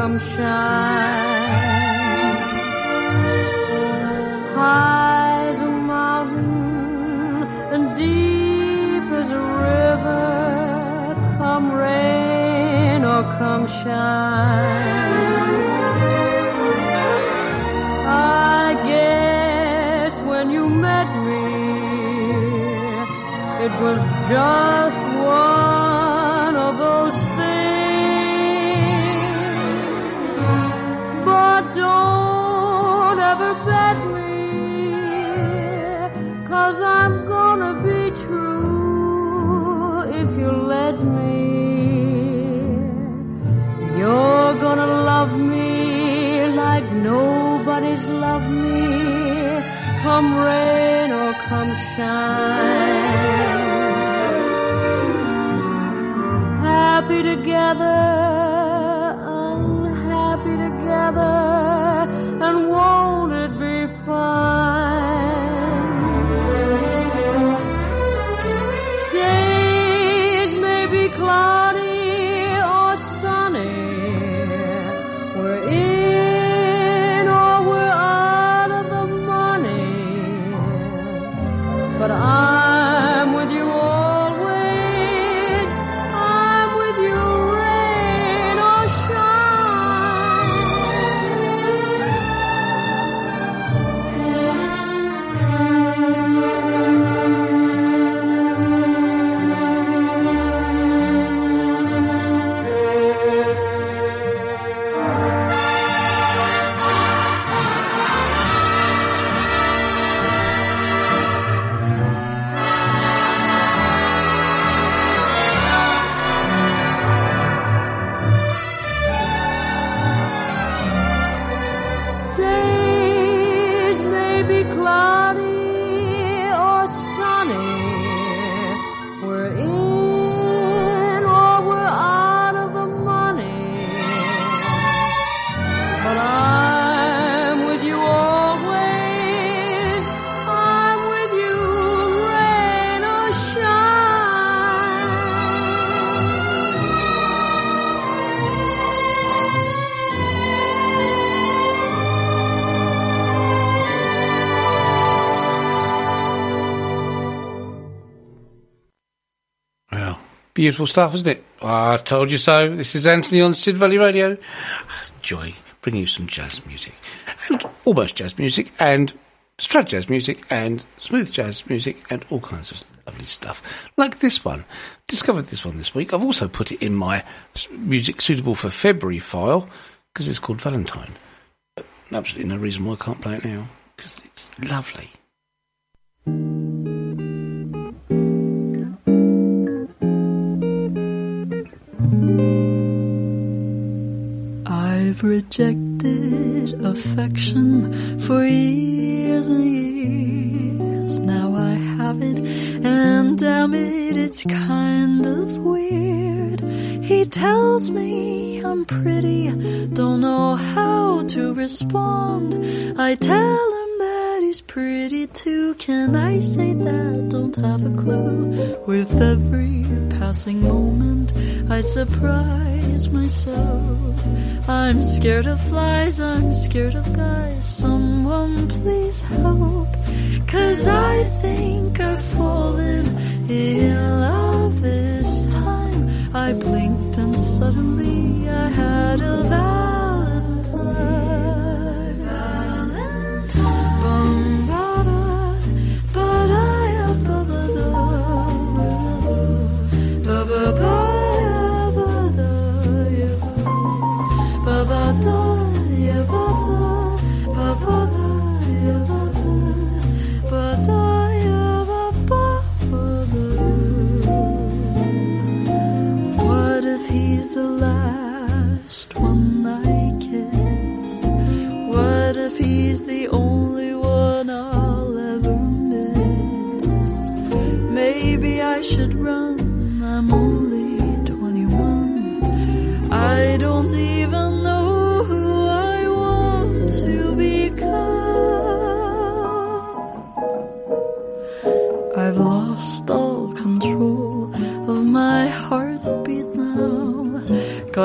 Come shine. High as a mountain and deep as a river. Come rain or come shine. I guess when you met me, it was just one Don't ever bet me, cause I'm gonna be true if you let me. You're gonna love me like nobody's loved me. Come rain or come shine. Happy together, together, beautiful stuff, isn't it? I told you so. This is Anthony on Sid Valley Radio. Joy, bringing you some jazz music. And almost jazz music, and straight jazz music, and smooth jazz music, and all kinds of lovely stuff. Like this one. Discovered this one this week. I've also put it in my music suitable for February file, because it's called Valentine. Absolutely no reason why I can't play it now, because it's lovely. I've rejected affection for years and years. Now I have it, and damn it, it's kind of weird. He tells me I'm pretty, don't know how to respond. I tell pretty too. Can I say that? Don't have a clue. With every passing moment, I surprise myself. I'm scared of flies, I'm scared of guys. Someone please help. Cause I think I've fallen in love this time. I blinked and suddenly I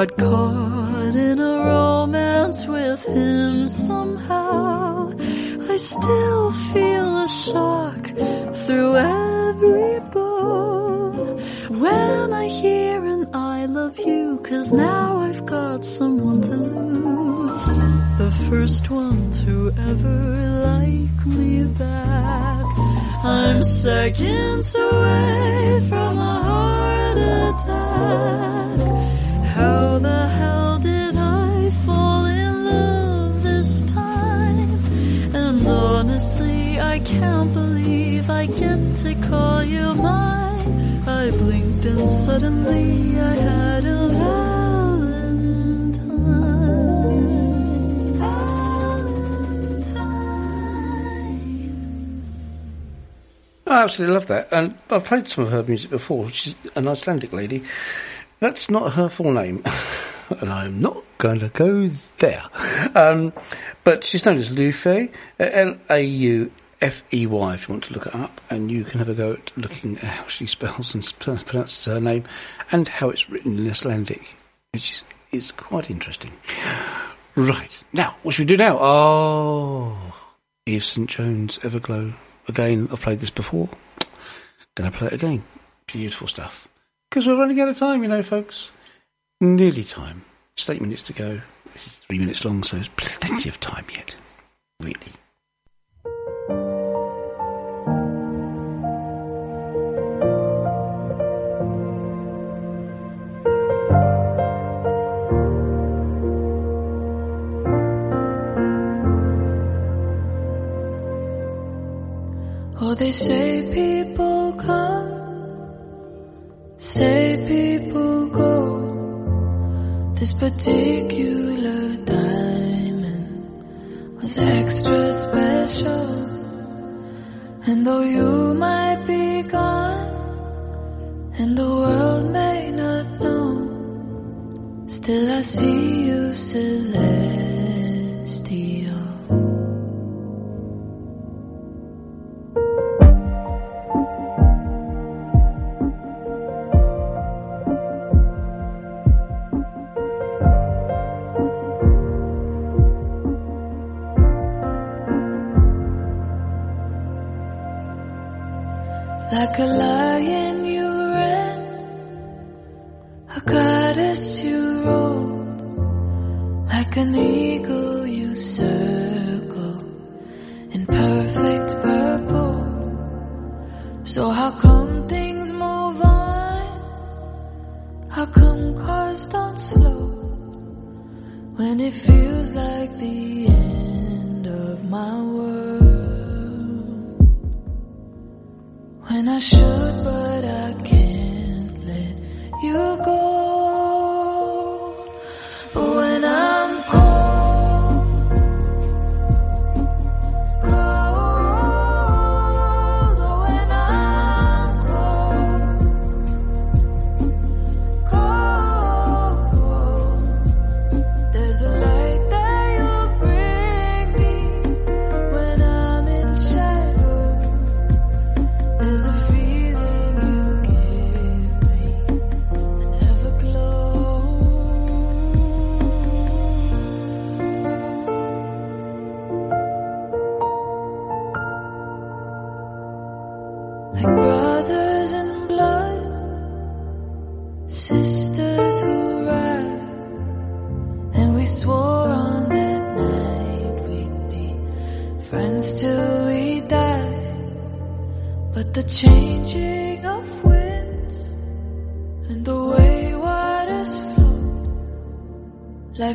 Got caught in a romance with him somehow. I still feel a shock through every bone when I hear an I love you, cause now I've got someone to lose. The first one to ever like me back. I'm seconds away from a heart attack. I can't believe I get to call you mine. I blinked and suddenly I had a Valentine. I absolutely love that. And I've played some of her music before. She's an Icelandic lady. That's not her full name. and I'm not going to go there. Um, but she's known as Laufey, L-A-U-F-E-Y if you want to look it up. And you can have a go at looking at how she spells and pronounces her name and how it's written in Icelandic, which is, quite interesting. Right. Now, what should we do now? Oh, Eve St. Jones Everglow. Again, I've played this before. Gonna play it again. Beautiful stuff. Because we're running out of time, you know, folks. Nearly time. Just eight minutes to go. This is three minutes long, so there's plenty of time yet. Really. They say people come, say people go. This particular diamond was extra special. And though you might be gone, and the world may not know, still I see you celestial.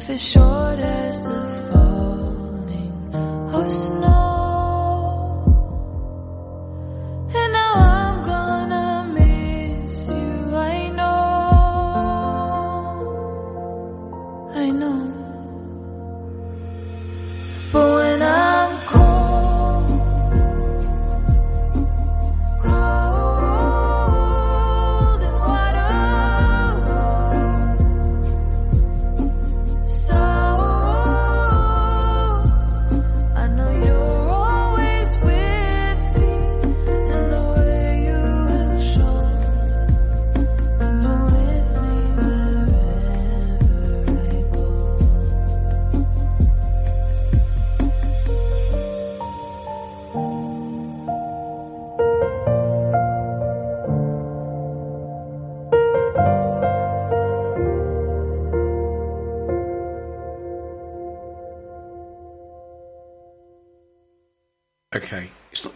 Life is short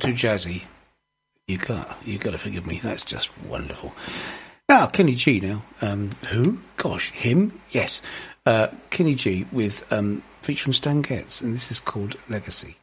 too jazzy, you got you got to forgive me. That's just wonderful. Now, Kenny G. Now, um, who? Gosh, him? Yes, uh, Kenny G. With um, featuring Stan Getz, and this is called Legacy.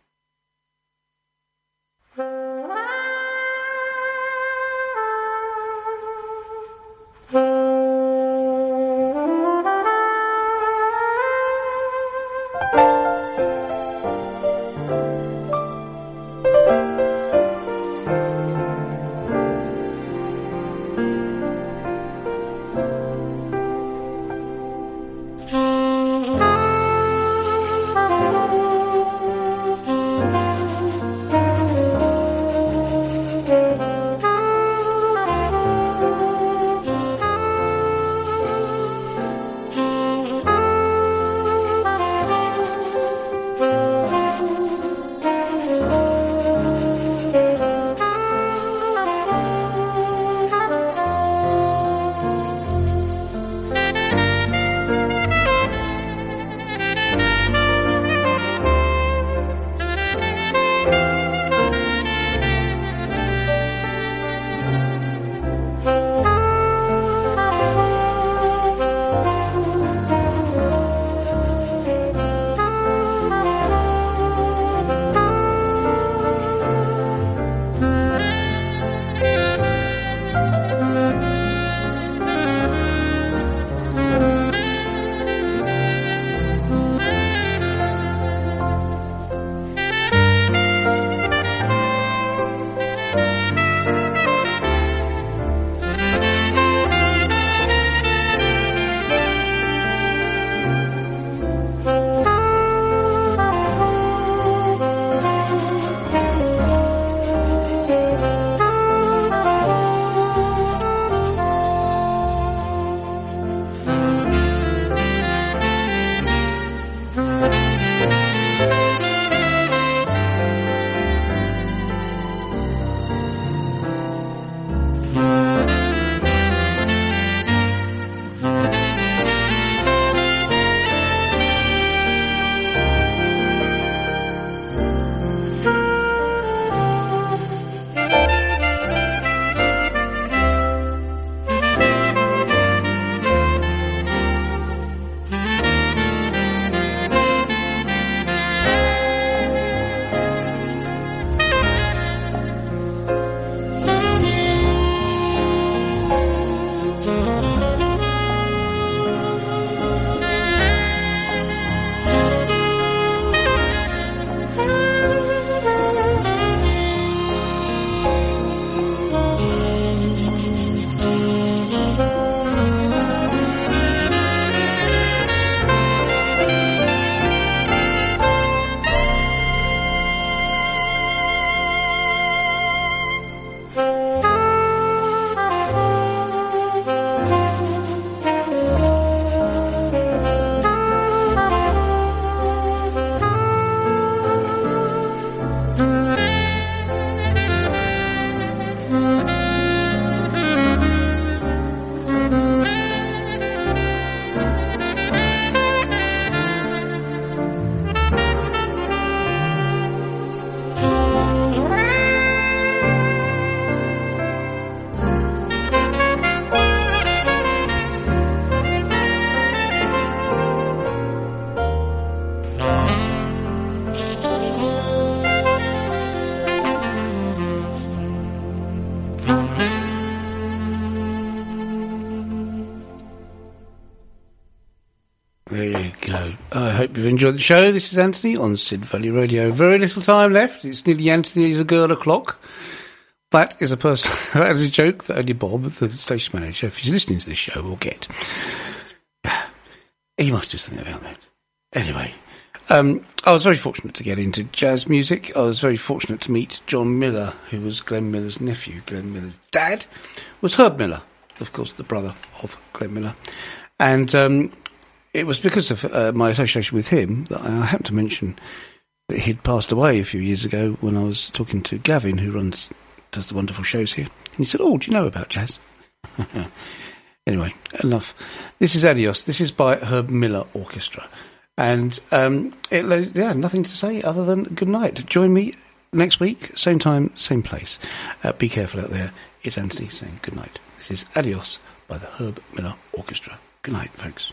Enjoyed the show. This is Anthony on Sid Valley Radio. Very little time left. It's nearly Anthony's a girl o'clock. That is a person. That is a joke that only Bob, the station manager, if he's listening to this show, will get. He must do something about that. Anyway, um, I was very fortunate to get into jazz music. I was very fortunate to meet John Miller, who was Glenn Miller's nephew. Glenn Miller's dad was Herb Miller, of course, the brother of Glenn Miller. And um, it was because of uh, my association with him that I happened to mention that he'd passed away a few years ago when I was talking to Gavin, who runs does the wonderful shows here. And he said, "Oh, do you know about jazz?" anyway, enough. This is Adios. This is by Herb Miller Orchestra, and um, it, yeah, nothing to say other than good night. Join me next week, same time, same place. Uh, be careful out there. It's Anthony saying good night. This is Adios by the Herb Miller Orchestra. Good night, folks.